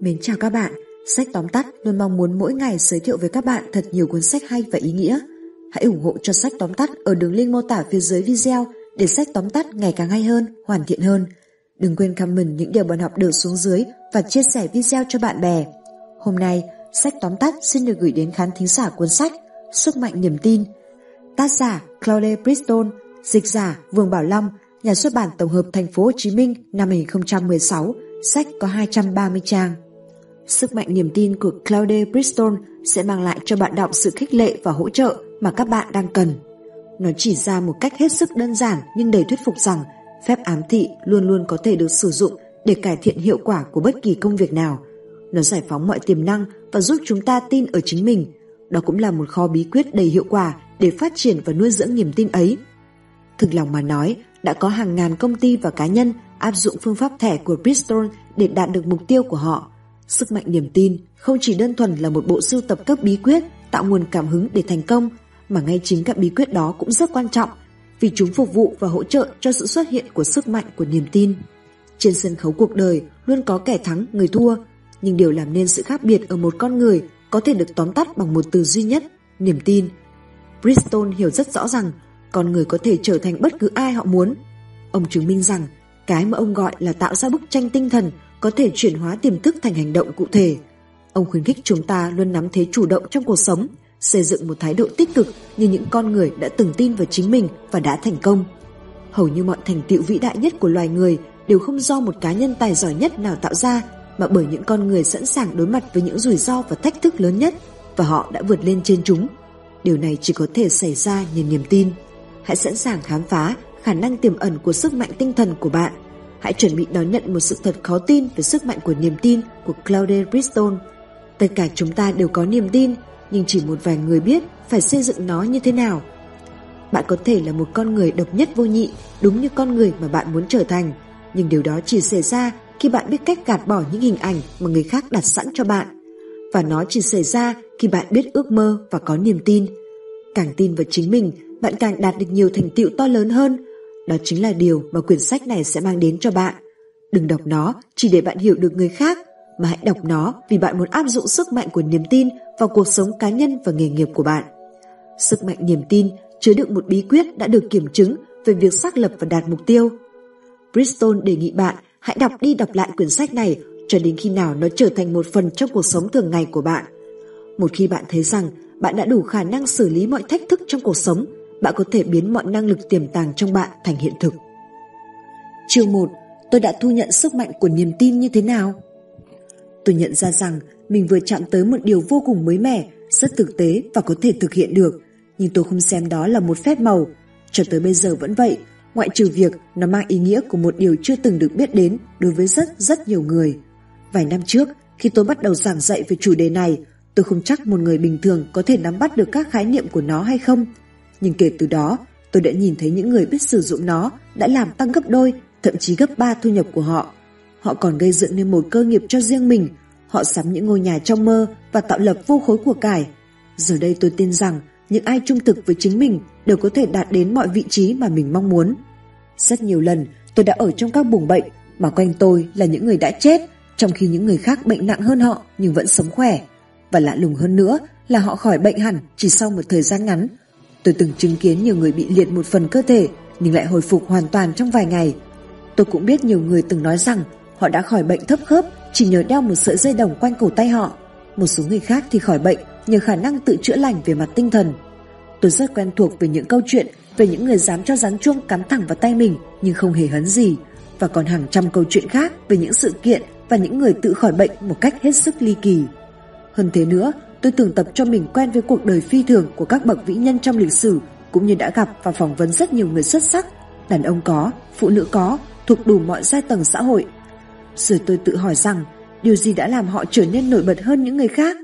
Mến chào các bạn, sách tóm tắt luôn mong muốn mỗi ngày giới thiệu với các bạn thật nhiều cuốn sách hay và ý nghĩa. Hãy ủng hộ cho sách tóm tắt ở đường link mô tả phía dưới video để sách tóm tắt ngày càng hay hơn, hoàn thiện hơn. Đừng quên comment những điều bạn học được xuống dưới và chia sẻ video cho bạn bè. Hôm nay, sách tóm tắt xin được gửi đến khán thính giả cuốn sách Sức mạnh niềm tin. Tác giả Claude Bristol, dịch giả Vương Bảo Long, nhà xuất bản tổng hợp thành phố Hồ Chí Minh năm 2016, sách có 230 trang. Sức mạnh niềm tin của Claude Bristol sẽ mang lại cho bạn đọc sự khích lệ và hỗ trợ mà các bạn đang cần. Nó chỉ ra một cách hết sức đơn giản nhưng đầy thuyết phục rằng phép ám thị luôn luôn có thể được sử dụng để cải thiện hiệu quả của bất kỳ công việc nào. Nó giải phóng mọi tiềm năng và giúp chúng ta tin ở chính mình. Đó cũng là một kho bí quyết đầy hiệu quả để phát triển và nuôi dưỡng niềm tin ấy. Thực lòng mà nói, đã có hàng ngàn công ty và cá nhân áp dụng phương pháp thẻ của Bristol để đạt được mục tiêu của họ. Sức mạnh niềm tin không chỉ đơn thuần là một bộ sưu tập các bí quyết tạo nguồn cảm hứng để thành công, mà ngay chính các bí quyết đó cũng rất quan trọng vì chúng phục vụ và hỗ trợ cho sự xuất hiện của sức mạnh của niềm tin. Trên sân khấu cuộc đời luôn có kẻ thắng, người thua, nhưng điều làm nên sự khác biệt ở một con người có thể được tóm tắt bằng một từ duy nhất, niềm tin. Bristol hiểu rất rõ rằng con người có thể trở thành bất cứ ai họ muốn. Ông chứng minh rằng cái mà ông gọi là tạo ra bức tranh tinh thần có thể chuyển hóa tiềm thức thành hành động cụ thể. Ông khuyến khích chúng ta luôn nắm thế chủ động trong cuộc sống, xây dựng một thái độ tích cực như những con người đã từng tin vào chính mình và đã thành công. Hầu như mọi thành tựu vĩ đại nhất của loài người đều không do một cá nhân tài giỏi nhất nào tạo ra, mà bởi những con người sẵn sàng đối mặt với những rủi ro và thách thức lớn nhất và họ đã vượt lên trên chúng. Điều này chỉ có thể xảy ra nhờ niềm tin. Hãy sẵn sàng khám phá khả năng tiềm ẩn của sức mạnh tinh thần của bạn. Hãy chuẩn bị đón nhận một sự thật khó tin về sức mạnh của niềm tin của Claude Bristol. Tất cả chúng ta đều có niềm tin, nhưng chỉ một vài người biết phải xây dựng nó như thế nào. Bạn có thể là một con người độc nhất vô nhị, đúng như con người mà bạn muốn trở thành, nhưng điều đó chỉ xảy ra khi bạn biết cách gạt bỏ những hình ảnh mà người khác đặt sẵn cho bạn. Và nó chỉ xảy ra khi bạn biết ước mơ và có niềm tin. Càng tin vào chính mình, bạn càng đạt được nhiều thành tựu to lớn hơn. Đó chính là điều mà quyển sách này sẽ mang đến cho bạn. Đừng đọc nó chỉ để bạn hiểu được người khác, mà hãy đọc nó vì bạn muốn áp dụng sức mạnh của niềm tin vào cuộc sống cá nhân và nghề nghiệp của bạn. Sức mạnh niềm tin chứa đựng một bí quyết đã được kiểm chứng về việc xác lập và đạt mục tiêu. Bristol đề nghị bạn hãy đọc đi đọc lại quyển sách này cho đến khi nào nó trở thành một phần trong cuộc sống thường ngày của bạn. Một khi bạn thấy rằng bạn đã đủ khả năng xử lý mọi thách thức trong cuộc sống bạn có thể biến mọi năng lực tiềm tàng trong bạn thành hiện thực. Chương 1. Tôi đã thu nhận sức mạnh của niềm tin như thế nào? Tôi nhận ra rằng mình vừa chạm tới một điều vô cùng mới mẻ, rất thực tế và có thể thực hiện được, nhưng tôi không xem đó là một phép màu. Cho tới bây giờ vẫn vậy, ngoại trừ việc nó mang ý nghĩa của một điều chưa từng được biết đến đối với rất rất nhiều người. Vài năm trước, khi tôi bắt đầu giảng dạy về chủ đề này, tôi không chắc một người bình thường có thể nắm bắt được các khái niệm của nó hay không, nhưng kể từ đó, tôi đã nhìn thấy những người biết sử dụng nó đã làm tăng gấp đôi, thậm chí gấp ba thu nhập của họ. Họ còn gây dựng nên một cơ nghiệp cho riêng mình, họ sắm những ngôi nhà trong mơ và tạo lập vô khối của cải. Giờ đây tôi tin rằng những ai trung thực với chính mình đều có thể đạt đến mọi vị trí mà mình mong muốn. Rất nhiều lần tôi đã ở trong các buồng bệnh mà quanh tôi là những người đã chết trong khi những người khác bệnh nặng hơn họ nhưng vẫn sống khỏe. Và lạ lùng hơn nữa là họ khỏi bệnh hẳn chỉ sau một thời gian ngắn Tôi từng chứng kiến nhiều người bị liệt một phần cơ thể nhưng lại hồi phục hoàn toàn trong vài ngày. Tôi cũng biết nhiều người từng nói rằng họ đã khỏi bệnh thấp khớp chỉ nhờ đeo một sợi dây đồng quanh cổ tay họ. Một số người khác thì khỏi bệnh nhờ khả năng tự chữa lành về mặt tinh thần. Tôi rất quen thuộc về những câu chuyện về những người dám cho rắn chuông cắm thẳng vào tay mình nhưng không hề hấn gì và còn hàng trăm câu chuyện khác về những sự kiện và những người tự khỏi bệnh một cách hết sức ly kỳ. Hơn thế nữa, tôi tưởng tập cho mình quen với cuộc đời phi thường của các bậc vĩ nhân trong lịch sử, cũng như đã gặp và phỏng vấn rất nhiều người xuất sắc, đàn ông có, phụ nữ có, thuộc đủ mọi giai tầng xã hội. Rồi tôi tự hỏi rằng, điều gì đã làm họ trở nên nổi bật hơn những người khác?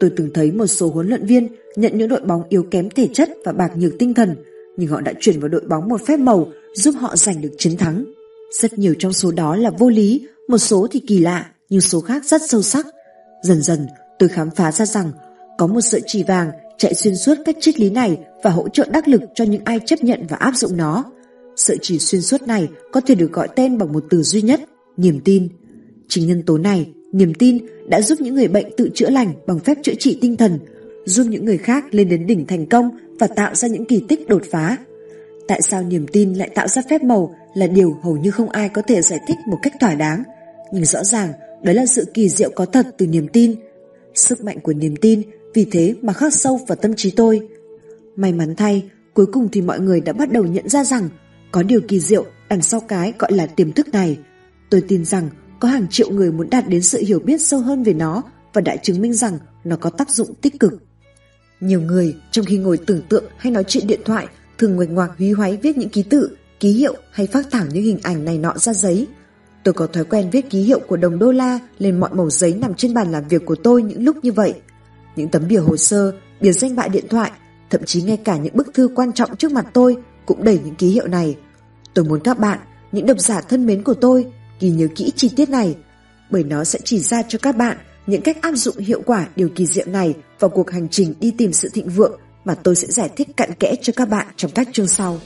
Tôi từng thấy một số huấn luyện viên nhận những đội bóng yếu kém thể chất và bạc nhược tinh thần, nhưng họ đã chuyển vào đội bóng một phép màu giúp họ giành được chiến thắng. Rất nhiều trong số đó là vô lý, một số thì kỳ lạ, nhưng số khác rất sâu sắc. Dần dần, Tôi khám phá ra rằng có một sợi chỉ vàng chạy xuyên suốt các triết lý này và hỗ trợ đắc lực cho những ai chấp nhận và áp dụng nó. Sợi chỉ xuyên suốt này có thể được gọi tên bằng một từ duy nhất, niềm tin. Chính nhân tố này, Niềm tin đã giúp những người bệnh tự chữa lành bằng phép chữa trị tinh thần, giúp những người khác lên đến đỉnh thành công và tạo ra những kỳ tích đột phá. Tại sao niềm tin lại tạo ra phép màu là điều hầu như không ai có thể giải thích một cách thỏa đáng. Nhưng rõ ràng đó là sự kỳ diệu có thật từ niềm tin. Sức mạnh của niềm tin vì thế mà khắc sâu vào tâm trí tôi. May mắn thay, cuối cùng thì mọi người đã bắt đầu nhận ra rằng có điều kỳ diệu đằng sau cái gọi là tiềm thức này. Tôi tin rằng có hàng triệu người muốn đạt đến sự hiểu biết sâu hơn về nó và đã chứng minh rằng nó có tác dụng tích cực. Nhiều người trong khi ngồi tưởng tượng hay nói chuyện điện thoại thường nguệch ngoạc húy hoáy viết những ký tự, ký hiệu hay phát thảo những hình ảnh này nọ ra giấy. Tôi có thói quen viết ký hiệu của đồng đô la lên mọi mẩu giấy nằm trên bàn làm việc của tôi những lúc như vậy. Những tấm bìa hồ sơ, bìa danh bạ điện thoại, thậm chí ngay cả những bức thư quan trọng trước mặt tôi cũng đầy những ký hiệu này. Tôi muốn các bạn, những độc giả thân mến của tôi, ghi nhớ kỹ chi tiết này, bởi nó sẽ chỉ ra cho các bạn những cách áp dụng hiệu quả điều kỳ diệu này vào cuộc hành trình đi tìm sự thịnh vượng mà tôi sẽ giải thích cặn kẽ cho các bạn trong các chương sau.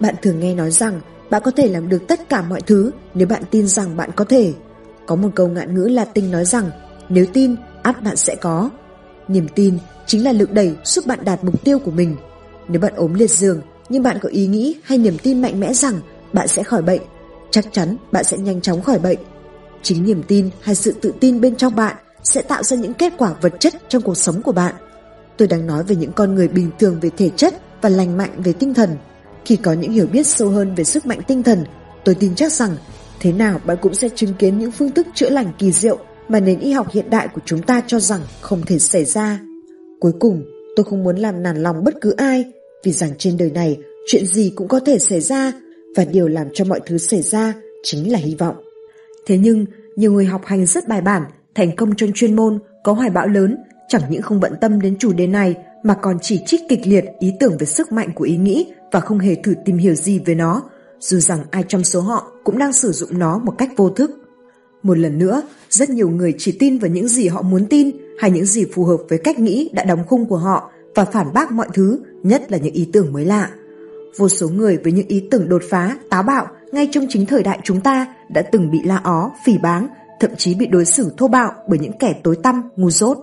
Bạn thường nghe nói rằng bạn có thể làm được tất cả mọi thứ nếu bạn tin rằng bạn có thể. Có một câu ngạn ngữ Latin nói rằng nếu tin, ắt bạn sẽ có. Niềm tin chính là lực đẩy giúp bạn đạt mục tiêu của mình. Nếu bạn ốm liệt giường nhưng bạn có ý nghĩ hay niềm tin mạnh mẽ rằng bạn sẽ khỏi bệnh, chắc chắn bạn sẽ nhanh chóng khỏi bệnh. Chính niềm tin hay sự tự tin bên trong bạn sẽ tạo ra những kết quả vật chất trong cuộc sống của bạn. Tôi đang nói về những con người bình thường về thể chất và lành mạnh về tinh thần. Khi có những hiểu biết sâu hơn về sức mạnh tinh thần, tôi tin chắc rằng thế nào bạn cũng sẽ chứng kiến những phương thức chữa lành kỳ diệu mà nền y học hiện đại của chúng ta cho rằng không thể xảy ra. Cuối cùng, tôi không muốn làm nản lòng bất cứ ai, vì rằng trên đời này chuyện gì cũng có thể xảy ra và điều làm cho mọi thứ xảy ra chính là hy vọng. Thế nhưng, nhiều người học hành rất bài bản, thành công trong chuyên môn, có hoài bão lớn, chẳng những không bận tâm đến chủ đề này mà còn chỉ trích kịch liệt ý tưởng về sức mạnh của ý nghĩ và không hề thử tìm hiểu gì về nó, dù rằng ai trong số họ cũng đang sử dụng nó một cách vô thức. Một lần nữa, rất nhiều người chỉ tin vào những gì họ muốn tin hay những gì phù hợp với cách nghĩ đã đóng khung của họ và phản bác mọi thứ, nhất là những ý tưởng mới lạ. Vô số người với những ý tưởng đột phá, táo bạo ngay trong chính thời đại chúng ta đã từng bị la ó, phỉ báng, thậm chí bị đối xử thô bạo bởi những kẻ tối tăm, ngu dốt.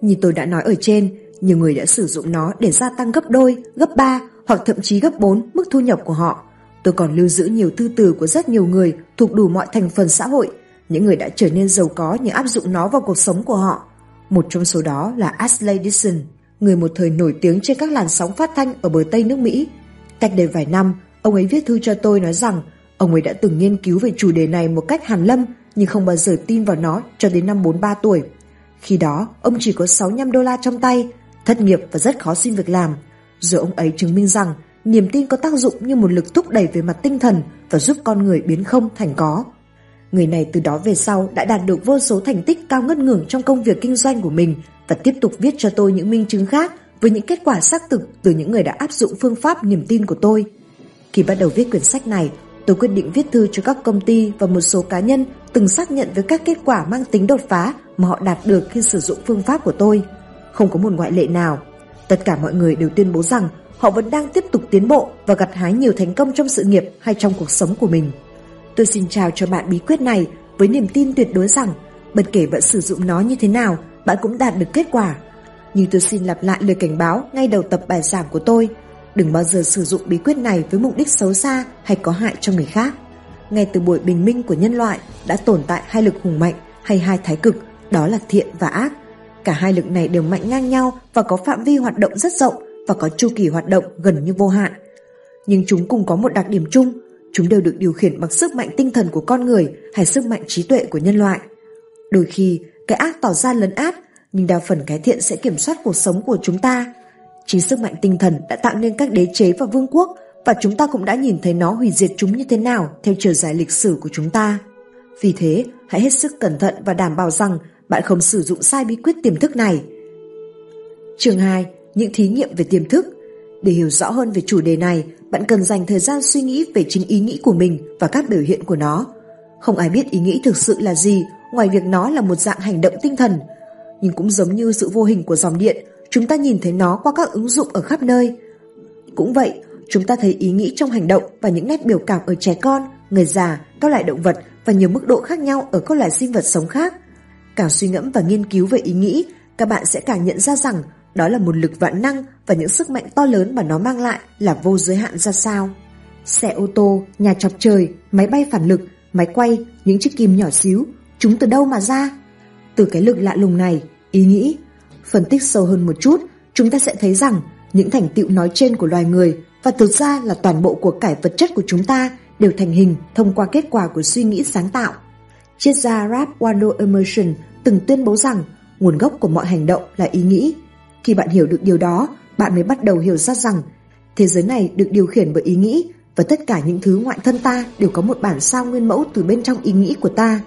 Như tôi đã nói ở trên, nhiều người đã sử dụng nó để gia tăng gấp đôi, gấp ba hoặc thậm chí gấp 4 mức thu nhập của họ. Tôi còn lưu giữ nhiều thư từ của rất nhiều người thuộc đủ mọi thành phần xã hội, những người đã trở nên giàu có nhờ áp dụng nó vào cuộc sống của họ. Một trong số đó là Ashley Dixon, người một thời nổi tiếng trên các làn sóng phát thanh ở bờ Tây nước Mỹ. Cách đây vài năm, ông ấy viết thư cho tôi nói rằng ông ấy đã từng nghiên cứu về chủ đề này một cách hàn lâm nhưng không bao giờ tin vào nó cho đến năm 43 tuổi. Khi đó, ông chỉ có 65 đô la trong tay, thất nghiệp và rất khó xin việc làm. Rồi ông ấy chứng minh rằng niềm tin có tác dụng như một lực thúc đẩy về mặt tinh thần và giúp con người biến không thành có. Người này từ đó về sau đã đạt được vô số thành tích cao ngất ngưỡng trong công việc kinh doanh của mình và tiếp tục viết cho tôi những minh chứng khác với những kết quả xác thực từ những người đã áp dụng phương pháp niềm tin của tôi. Khi bắt đầu viết quyển sách này, tôi quyết định viết thư cho các công ty và một số cá nhân từng xác nhận với các kết quả mang tính đột phá mà họ đạt được khi sử dụng phương pháp của tôi. Không có một ngoại lệ nào. Tất cả mọi người đều tuyên bố rằng họ vẫn đang tiếp tục tiến bộ và gặt hái nhiều thành công trong sự nghiệp hay trong cuộc sống của mình. Tôi xin chào cho bạn bí quyết này với niềm tin tuyệt đối rằng bất kể bạn sử dụng nó như thế nào, bạn cũng đạt được kết quả. Nhưng tôi xin lặp lại lời cảnh báo ngay đầu tập bài giảng của tôi. Đừng bao giờ sử dụng bí quyết này với mục đích xấu xa hay có hại cho người khác. Ngay từ buổi bình minh của nhân loại đã tồn tại hai lực hùng mạnh hay hai thái cực, đó là thiện và ác. Cả hai lực này đều mạnh ngang nhau và có phạm vi hoạt động rất rộng và có chu kỳ hoạt động gần như vô hạn. Nhưng chúng cùng có một đặc điểm chung, chúng đều được điều khiển bằng sức mạnh tinh thần của con người hay sức mạnh trí tuệ của nhân loại. Đôi khi, cái ác tỏ ra lấn át, nhưng đa phần cái thiện sẽ kiểm soát cuộc sống của chúng ta. Chính sức mạnh tinh thần đã tạo nên các đế chế và vương quốc và chúng ta cũng đã nhìn thấy nó hủy diệt chúng như thế nào theo chiều dài lịch sử của chúng ta. Vì thế, hãy hết sức cẩn thận và đảm bảo rằng bạn không sử dụng sai bí quyết tiềm thức này. Chương 2. Những thí nghiệm về tiềm thức Để hiểu rõ hơn về chủ đề này, bạn cần dành thời gian suy nghĩ về chính ý nghĩ của mình và các biểu hiện của nó. Không ai biết ý nghĩ thực sự là gì ngoài việc nó là một dạng hành động tinh thần. Nhưng cũng giống như sự vô hình của dòng điện, chúng ta nhìn thấy nó qua các ứng dụng ở khắp nơi. Cũng vậy, chúng ta thấy ý nghĩ trong hành động và những nét biểu cảm ở trẻ con, người già, các loại động vật và nhiều mức độ khác nhau ở các loài sinh vật sống khác càng suy ngẫm và nghiên cứu về ý nghĩ, các bạn sẽ càng nhận ra rằng đó là một lực vạn năng và những sức mạnh to lớn mà nó mang lại là vô giới hạn ra sao. Xe ô tô, nhà chọc trời, máy bay phản lực, máy quay, những chiếc kim nhỏ xíu, chúng từ đâu mà ra? Từ cái lực lạ lùng này, ý nghĩ. Phân tích sâu hơn một chút, chúng ta sẽ thấy rằng những thành tựu nói trên của loài người và thực ra là toàn bộ của cải vật chất của chúng ta đều thành hình thông qua kết quả của suy nghĩ sáng tạo. Triết gia rap Wando Emerson từng tuyên bố rằng nguồn gốc của mọi hành động là ý nghĩ. Khi bạn hiểu được điều đó, bạn mới bắt đầu hiểu ra rằng thế giới này được điều khiển bởi ý nghĩ và tất cả những thứ ngoại thân ta đều có một bản sao nguyên mẫu từ bên trong ý nghĩ của ta.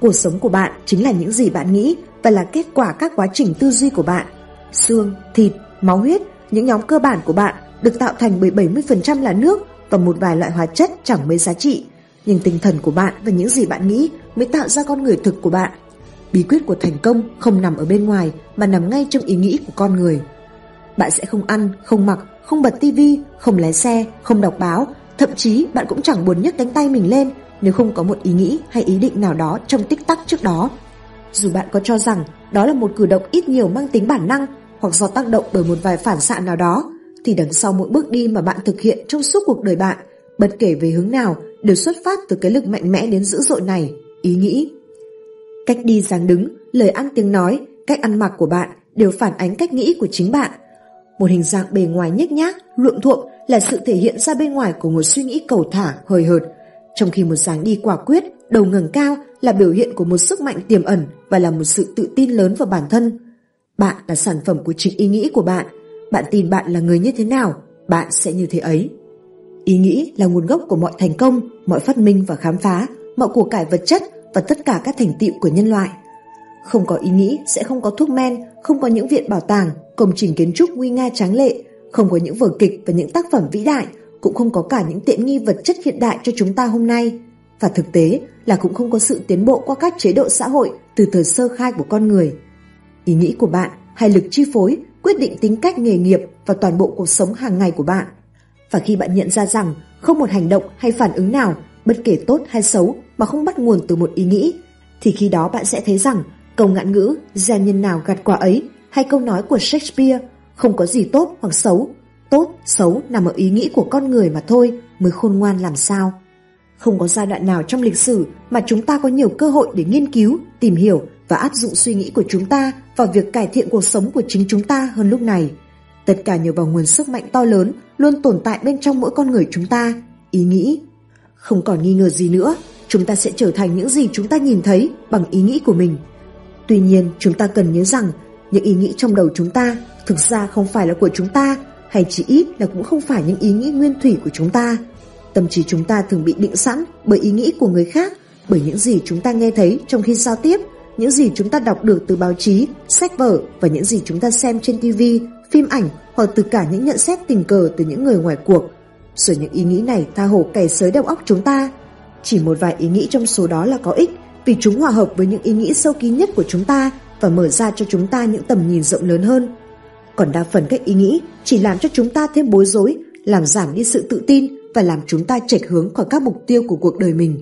Cuộc sống của bạn chính là những gì bạn nghĩ và là kết quả các quá trình tư duy của bạn. Xương, thịt, máu huyết, những nhóm cơ bản của bạn được tạo thành bởi 70% là nước và một vài loại hóa chất chẳng mấy giá trị. Nhưng tinh thần của bạn và những gì bạn nghĩ mới tạo ra con người thực của bạn. Bí quyết của thành công không nằm ở bên ngoài mà nằm ngay trong ý nghĩ của con người. Bạn sẽ không ăn, không mặc, không bật tivi, không lái xe, không đọc báo, thậm chí bạn cũng chẳng buồn nhấc cánh tay mình lên nếu không có một ý nghĩ hay ý định nào đó trong tích tắc trước đó. Dù bạn có cho rằng đó là một cử động ít nhiều mang tính bản năng hoặc do tác động bởi một vài phản xạ nào đó, thì đằng sau mỗi bước đi mà bạn thực hiện trong suốt cuộc đời bạn, bất kể về hướng nào, đều xuất phát từ cái lực mạnh mẽ đến dữ dội này, ý nghĩ. Cách đi dáng đứng, lời ăn tiếng nói, cách ăn mặc của bạn đều phản ánh cách nghĩ của chính bạn. Một hình dạng bề ngoài nhếch nhác, luộm thuộm là sự thể hiện ra bên ngoài của một suy nghĩ cầu thả, hời hợt, trong khi một dáng đi quả quyết, đầu ngẩng cao là biểu hiện của một sức mạnh tiềm ẩn và là một sự tự tin lớn vào bản thân. Bạn là sản phẩm của chính ý nghĩ của bạn. Bạn tin bạn là người như thế nào, bạn sẽ như thế ấy. Ý nghĩ là nguồn gốc của mọi thành công, mọi phát minh và khám phá, mọi của cải vật chất và tất cả các thành tựu của nhân loại. Không có ý nghĩ sẽ không có thuốc men, không có những viện bảo tàng, công trình kiến trúc nguy nga tráng lệ, không có những vở kịch và những tác phẩm vĩ đại, cũng không có cả những tiện nghi vật chất hiện đại cho chúng ta hôm nay. Và thực tế là cũng không có sự tiến bộ qua các chế độ xã hội từ thời sơ khai của con người. Ý nghĩ của bạn hay lực chi phối quyết định tính cách nghề nghiệp và toàn bộ cuộc sống hàng ngày của bạn. Và khi bạn nhận ra rằng không một hành động hay phản ứng nào, bất kể tốt hay xấu mà không bắt nguồn từ một ý nghĩ, thì khi đó bạn sẽ thấy rằng câu ngạn ngữ gen nhân nào gặt quả ấy hay câu nói của Shakespeare không có gì tốt hoặc xấu. Tốt, xấu nằm ở ý nghĩ của con người mà thôi mới khôn ngoan làm sao. Không có giai đoạn nào trong lịch sử mà chúng ta có nhiều cơ hội để nghiên cứu, tìm hiểu và áp dụng suy nghĩ của chúng ta vào việc cải thiện cuộc sống của chính chúng ta hơn lúc này. Tất cả nhờ vào nguồn sức mạnh to lớn luôn tồn tại bên trong mỗi con người chúng ta, ý nghĩ. Không còn nghi ngờ gì nữa, chúng ta sẽ trở thành những gì chúng ta nhìn thấy bằng ý nghĩ của mình. Tuy nhiên, chúng ta cần nhớ rằng những ý nghĩ trong đầu chúng ta thực ra không phải là của chúng ta hay chỉ ít là cũng không phải những ý nghĩ nguyên thủy của chúng ta. Tâm trí chúng ta thường bị định sẵn bởi ý nghĩ của người khác, bởi những gì chúng ta nghe thấy trong khi giao tiếp những gì chúng ta đọc được từ báo chí, sách vở và những gì chúng ta xem trên TV, phim ảnh hoặc từ cả những nhận xét tình cờ từ những người ngoài cuộc. Rồi những ý nghĩ này tha hồ cày sới đầu óc chúng ta. Chỉ một vài ý nghĩ trong số đó là có ích vì chúng hòa hợp với những ý nghĩ sâu kín nhất của chúng ta và mở ra cho chúng ta những tầm nhìn rộng lớn hơn. Còn đa phần các ý nghĩ chỉ làm cho chúng ta thêm bối rối, làm giảm đi sự tự tin và làm chúng ta chệch hướng khỏi các mục tiêu của cuộc đời mình.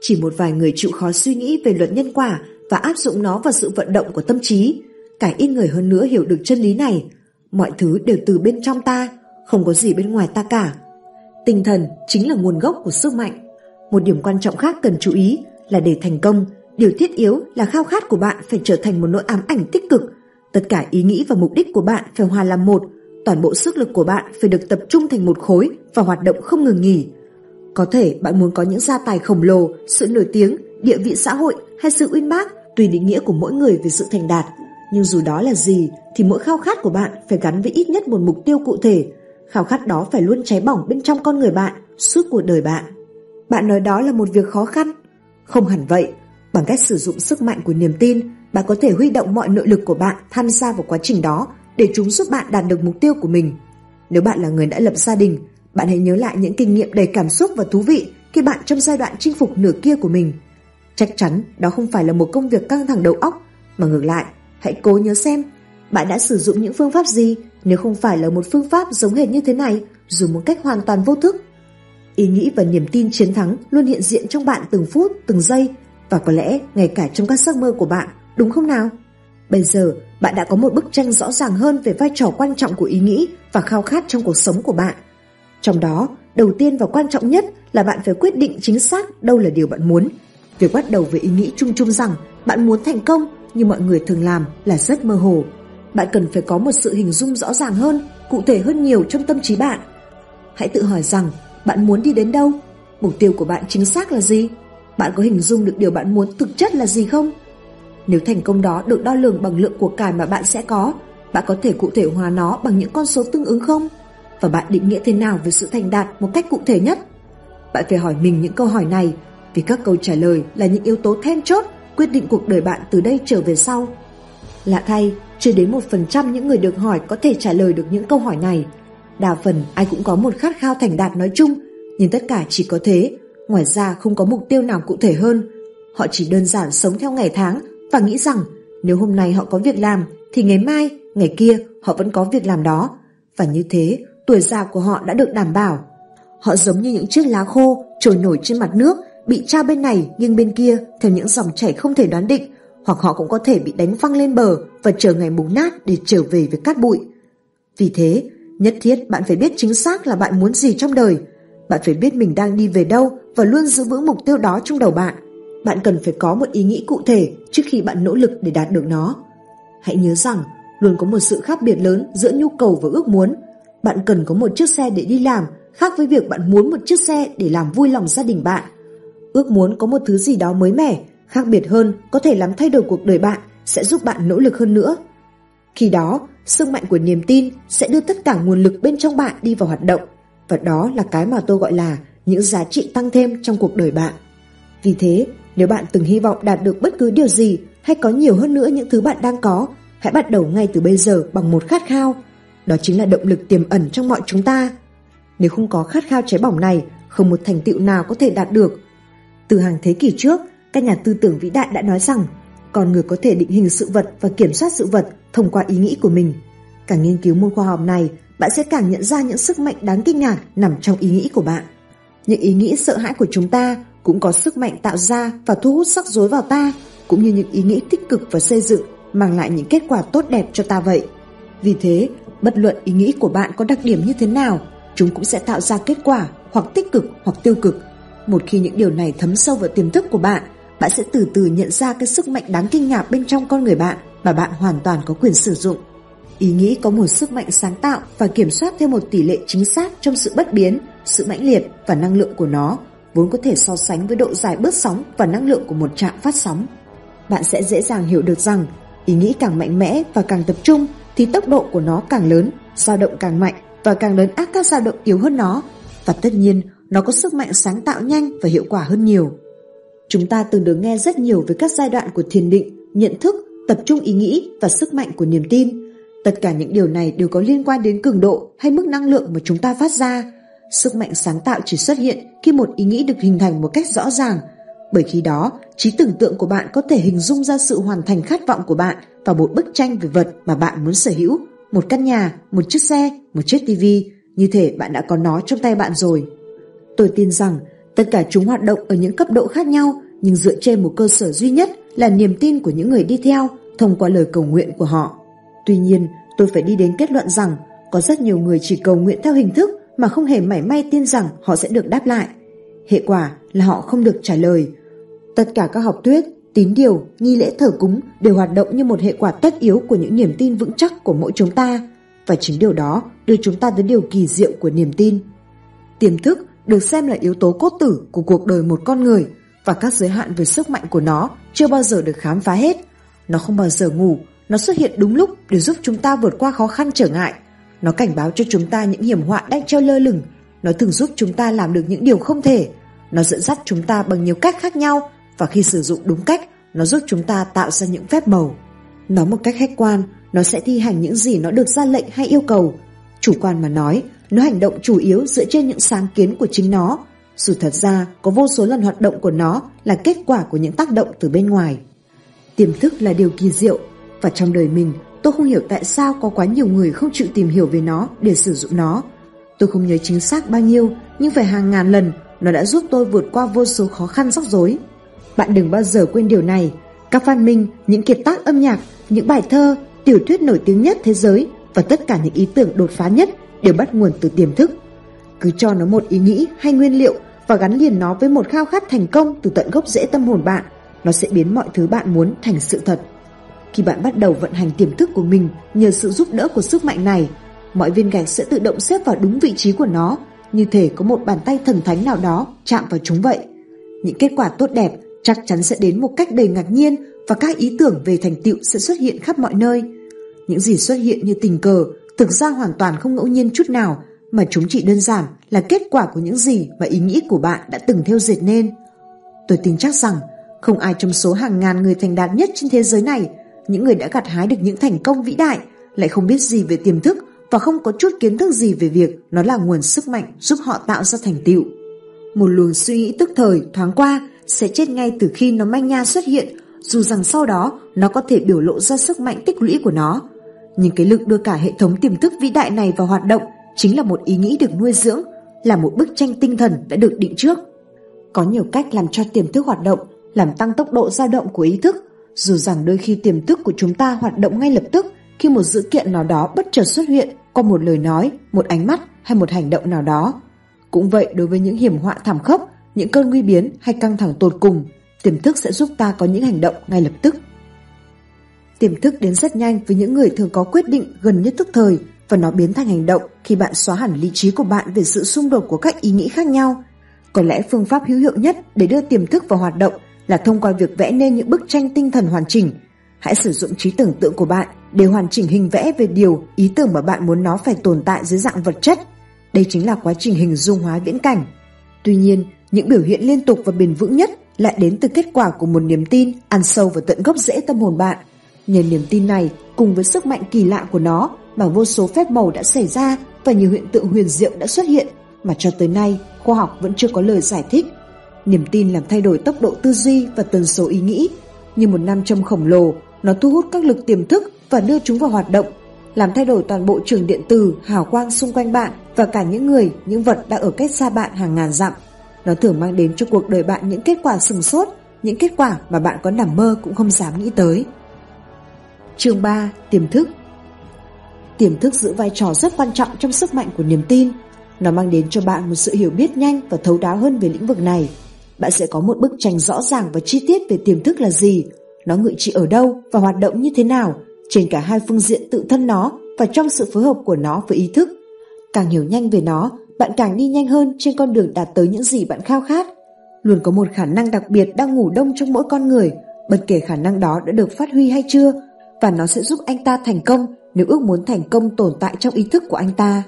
Chỉ một vài người chịu khó suy nghĩ về luật nhân quả và áp dụng nó vào sự vận động của tâm trí. Càng ít người hơn nữa hiểu được chân lý này. Mọi thứ đều từ bên trong ta, không có gì bên ngoài ta cả. Tinh thần chính là nguồn gốc của sức mạnh. Một điểm quan trọng khác cần chú ý là để thành công, điều thiết yếu là khao khát của bạn phải trở thành một nỗi ám ảnh tích cực. Tất cả ý nghĩ và mục đích của bạn phải hòa làm một, toàn bộ sức lực của bạn phải được tập trung thành một khối và hoạt động không ngừng nghỉ. Có thể bạn muốn có những gia tài khổng lồ, sự nổi tiếng, địa vị xã hội hay sự uyên bác tùy định nghĩa của mỗi người về sự thành đạt. Nhưng dù đó là gì thì mỗi khao khát của bạn phải gắn với ít nhất một mục tiêu cụ thể. Khao khát đó phải luôn cháy bỏng bên trong con người bạn suốt cuộc đời bạn. Bạn nói đó là một việc khó khăn. Không hẳn vậy. Bằng cách sử dụng sức mạnh của niềm tin, bạn có thể huy động mọi nội lực của bạn tham gia vào quá trình đó để chúng giúp bạn đạt được mục tiêu của mình. Nếu bạn là người đã lập gia đình, bạn hãy nhớ lại những kinh nghiệm đầy cảm xúc và thú vị khi bạn trong giai đoạn chinh phục nửa kia của mình. Chắc chắn đó không phải là một công việc căng thẳng đầu óc, mà ngược lại, hãy cố nhớ xem bạn đã sử dụng những phương pháp gì nếu không phải là một phương pháp giống hệt như thế này dù một cách hoàn toàn vô thức. Ý nghĩ và niềm tin chiến thắng luôn hiện diện trong bạn từng phút, từng giây và có lẽ ngay cả trong các giấc mơ của bạn đúng không nào? Bây giờ, bạn đã có một bức tranh rõ ràng hơn về vai trò quan trọng của ý nghĩ và khao khát trong cuộc sống của bạn. Trong đó, đầu tiên và quan trọng nhất là bạn phải quyết định chính xác đâu là điều bạn muốn. Việc bắt đầu với ý nghĩ chung chung rằng bạn muốn thành công như mọi người thường làm là rất mơ hồ. Bạn cần phải có một sự hình dung rõ ràng hơn, cụ thể hơn nhiều trong tâm trí bạn. Hãy tự hỏi rằng bạn muốn đi đến đâu? Mục tiêu của bạn chính xác là gì? Bạn có hình dung được điều bạn muốn thực chất là gì không? Nếu thành công đó được đo lường bằng lượng của cải mà bạn sẽ có, bạn có thể cụ thể hóa nó bằng những con số tương ứng không? Và bạn định nghĩa thế nào về sự thành đạt một cách cụ thể nhất? Bạn phải hỏi mình những câu hỏi này vì các câu trả lời là những yếu tố then chốt quyết định cuộc đời bạn từ đây trở về sau. Lạ thay, chưa đến một phần trăm những người được hỏi có thể trả lời được những câu hỏi này. Đa phần ai cũng có một khát khao thành đạt nói chung, nhưng tất cả chỉ có thế, ngoài ra không có mục tiêu nào cụ thể hơn. Họ chỉ đơn giản sống theo ngày tháng và nghĩ rằng nếu hôm nay họ có việc làm thì ngày mai, ngày kia họ vẫn có việc làm đó. Và như thế, tuổi già của họ đã được đảm bảo. Họ giống như những chiếc lá khô trồi nổi trên mặt nước, bị tra bên này nhưng bên kia theo những dòng chảy không thể đoán định, hoặc họ cũng có thể bị đánh văng lên bờ và chờ ngày bùng nát để trở về với cát bụi. Vì thế, nhất thiết bạn phải biết chính xác là bạn muốn gì trong đời. Bạn phải biết mình đang đi về đâu và luôn giữ vững mục tiêu đó trong đầu bạn. Bạn cần phải có một ý nghĩ cụ thể trước khi bạn nỗ lực để đạt được nó. Hãy nhớ rằng, luôn có một sự khác biệt lớn giữa nhu cầu và ước muốn. Bạn cần có một chiếc xe để đi làm, khác với việc bạn muốn một chiếc xe để làm vui lòng gia đình bạn. Ước muốn có một thứ gì đó mới mẻ, khác biệt hơn, có thể làm thay đổi cuộc đời bạn, sẽ giúp bạn nỗ lực hơn nữa. Khi đó, sức mạnh của niềm tin sẽ đưa tất cả nguồn lực bên trong bạn đi vào hoạt động, và đó là cái mà tôi gọi là những giá trị tăng thêm trong cuộc đời bạn. Vì thế, nếu bạn từng hy vọng đạt được bất cứ điều gì hay có nhiều hơn nữa những thứ bạn đang có, hãy bắt đầu ngay từ bây giờ bằng một khát khao. Đó chính là động lực tiềm ẩn trong mọi chúng ta. Nếu không có khát khao cháy bỏng này, không một thành tựu nào có thể đạt được. Từ hàng thế kỷ trước, các nhà tư tưởng vĩ đại đã nói rằng con người có thể định hình sự vật và kiểm soát sự vật thông qua ý nghĩ của mình. Càng nghiên cứu môn khoa học này, bạn sẽ càng nhận ra những sức mạnh đáng kinh ngạc nằm trong ý nghĩ của bạn. Những ý nghĩ sợ hãi của chúng ta cũng có sức mạnh tạo ra và thu hút sắc rối vào ta, cũng như những ý nghĩ tích cực và xây dựng mang lại những kết quả tốt đẹp cho ta vậy. Vì thế, bất luận ý nghĩ của bạn có đặc điểm như thế nào, chúng cũng sẽ tạo ra kết quả hoặc tích cực hoặc tiêu cực. Một khi những điều này thấm sâu vào tiềm thức của bạn, bạn sẽ từ từ nhận ra cái sức mạnh đáng kinh ngạc bên trong con người bạn mà bạn hoàn toàn có quyền sử dụng. Ý nghĩ có một sức mạnh sáng tạo và kiểm soát theo một tỷ lệ chính xác trong sự bất biến, sự mãnh liệt và năng lượng của nó, vốn có thể so sánh với độ dài bớt sóng và năng lượng của một trạm phát sóng. Bạn sẽ dễ dàng hiểu được rằng ý nghĩ càng mạnh mẽ và càng tập trung thì tốc độ của nó càng lớn, dao động càng mạnh và càng lớn ác các dao động yếu hơn nó. Và tất nhiên, nó có sức mạnh sáng tạo nhanh và hiệu quả hơn nhiều. Chúng ta từng được nghe rất nhiều về các giai đoạn của thiền định, nhận thức, tập trung ý nghĩ và sức mạnh của niềm tin. Tất cả những điều này đều có liên quan đến cường độ hay mức năng lượng mà chúng ta phát ra. Sức mạnh sáng tạo chỉ xuất hiện khi một ý nghĩ được hình thành một cách rõ ràng, bởi khi đó, trí tưởng tượng của bạn có thể hình dung ra sự hoàn thành khát vọng của bạn và một bức tranh về vật mà bạn muốn sở hữu, một căn nhà, một chiếc xe, một chiếc tivi, như thể bạn đã có nó trong tay bạn rồi. Tôi tin rằng tất cả chúng hoạt động ở những cấp độ khác nhau nhưng dựa trên một cơ sở duy nhất là niềm tin của những người đi theo thông qua lời cầu nguyện của họ. Tuy nhiên, tôi phải đi đến kết luận rằng có rất nhiều người chỉ cầu nguyện theo hình thức mà không hề mảy may tin rằng họ sẽ được đáp lại. Hệ quả là họ không được trả lời. Tất cả các học thuyết, tín điều, nghi lễ thờ cúng đều hoạt động như một hệ quả tất yếu của những niềm tin vững chắc của mỗi chúng ta. Và chính điều đó đưa chúng ta tới điều kỳ diệu của niềm tin. Tiềm thức được xem là yếu tố cốt tử của cuộc đời một con người và các giới hạn về sức mạnh của nó chưa bao giờ được khám phá hết. Nó không bao giờ ngủ, nó xuất hiện đúng lúc để giúp chúng ta vượt qua khó khăn trở ngại. Nó cảnh báo cho chúng ta những hiểm họa đang treo lơ lửng. Nó thường giúp chúng ta làm được những điều không thể. Nó dẫn dắt chúng ta bằng nhiều cách khác nhau và khi sử dụng đúng cách, nó giúp chúng ta tạo ra những phép màu. Nói một cách khách quan, nó sẽ thi hành những gì nó được ra lệnh hay yêu cầu. Chủ quan mà nói, nó hành động chủ yếu dựa trên những sáng kiến của chính nó, dù thật ra có vô số lần hoạt động của nó là kết quả của những tác động từ bên ngoài. Tiềm thức là điều kỳ diệu, và trong đời mình tôi không hiểu tại sao có quá nhiều người không chịu tìm hiểu về nó để sử dụng nó. Tôi không nhớ chính xác bao nhiêu, nhưng phải hàng ngàn lần nó đã giúp tôi vượt qua vô số khó khăn rắc rối. Bạn đừng bao giờ quên điều này, Các phát minh, những kiệt tác âm nhạc, những bài thơ, tiểu thuyết nổi tiếng nhất thế giới và tất cả những ý tưởng đột phá nhất đều bắt nguồn từ tiềm thức. Cứ cho nó một ý nghĩ hay nguyên liệu và gắn liền nó với một khao khát thành công từ tận gốc rễ tâm hồn bạn, nó sẽ biến mọi thứ bạn muốn thành sự thật. Khi bạn bắt đầu vận hành tiềm thức của mình nhờ sự giúp đỡ của sức mạnh này, mọi viên gạch sẽ tự động xếp vào đúng vị trí của nó, như thể có một bàn tay thần thánh nào đó chạm vào chúng vậy. Những kết quả tốt đẹp chắc chắn sẽ đến một cách đầy ngạc nhiên và các ý tưởng về thành tựu sẽ xuất hiện khắp mọi nơi. Những gì xuất hiện như tình cờ thực ra hoàn toàn không ngẫu nhiên chút nào mà chúng chỉ đơn giản là kết quả của những gì mà ý nghĩ của bạn đã từng theo dệt nên. Tôi tin chắc rằng không ai trong số hàng ngàn người thành đạt nhất trên thế giới này, những người đã gặt hái được những thành công vĩ đại, lại không biết gì về tiềm thức và không có chút kiến thức gì về việc nó là nguồn sức mạnh giúp họ tạo ra thành tựu. Một luồng suy nghĩ tức thời thoáng qua sẽ chết ngay từ khi nó manh nha xuất hiện, dù rằng sau đó nó có thể biểu lộ ra sức mạnh tích lũy của nó. Nhưng cái lực đưa cả hệ thống tiềm thức vĩ đại này vào hoạt động chính là một ý nghĩ được nuôi dưỡng, là một bức tranh tinh thần đã được định trước. Có nhiều cách làm cho tiềm thức hoạt động, làm tăng tốc độ dao động của ý thức, dù rằng đôi khi tiềm thức của chúng ta hoạt động ngay lập tức khi một sự kiện nào đó bất chợt xuất hiện qua một lời nói, một ánh mắt hay một hành động nào đó. Cũng vậy đối với những hiểm họa thảm khốc, những cơn nguy biến hay căng thẳng tột cùng, tiềm thức sẽ giúp ta có những hành động ngay lập tức. Tiềm thức đến rất nhanh với những người thường có quyết định gần nhất tức thời và nó biến thành hành động khi bạn xóa hẳn lý trí của bạn về sự xung đột của các ý nghĩ khác nhau. Có lẽ phương pháp hữu hiệu nhất để đưa tiềm thức vào hoạt động là thông qua việc vẽ nên những bức tranh tinh thần hoàn chỉnh. Hãy sử dụng trí tưởng tượng của bạn để hoàn chỉnh hình vẽ về điều, ý tưởng mà bạn muốn nó phải tồn tại dưới dạng vật chất. Đây chính là quá trình hình dung hóa viễn cảnh. Tuy nhiên, những biểu hiện liên tục và bền vững nhất lại đến từ kết quả của một niềm tin ăn sâu vào tận gốc rễ tâm hồn bạn. Nhờ niềm tin này, cùng với sức mạnh kỳ lạ của nó mà vô số phép màu đã xảy ra và nhiều hiện tượng huyền diệu đã xuất hiện mà cho tới nay khoa học vẫn chưa có lời giải thích. Niềm tin làm thay đổi tốc độ tư duy và tần số ý nghĩ. Như một nam châm khổng lồ, nó thu hút các lực tiềm thức và đưa chúng vào hoạt động, làm thay đổi toàn bộ trường điện tử, hào quang xung quanh bạn và cả những người, những vật đang ở cách xa bạn hàng ngàn dặm. Nó thường mang đến cho cuộc đời bạn những kết quả sừng sốt, những kết quả mà bạn có nằm mơ cũng không dám nghĩ tới. Chương 3. Tiềm thức Tiềm thức giữ vai trò rất quan trọng trong sức mạnh của niềm tin. Nó mang đến cho bạn một sự hiểu biết nhanh và thấu đáo hơn về lĩnh vực này. Bạn sẽ có một bức tranh rõ ràng và chi tiết về tiềm thức là gì, nó ngự trị ở đâu và hoạt động như thế nào, trên cả hai phương diện tự thân nó và trong sự phối hợp của nó với ý thức. Càng hiểu nhanh về nó, bạn càng đi nhanh hơn trên con đường đạt tới những gì bạn khao khát. Luôn có một khả năng đặc biệt đang ngủ đông trong mỗi con người, bất kể khả năng đó đã được phát huy hay chưa, và nó sẽ giúp anh ta thành công nếu ước muốn thành công tồn tại trong ý thức của anh ta.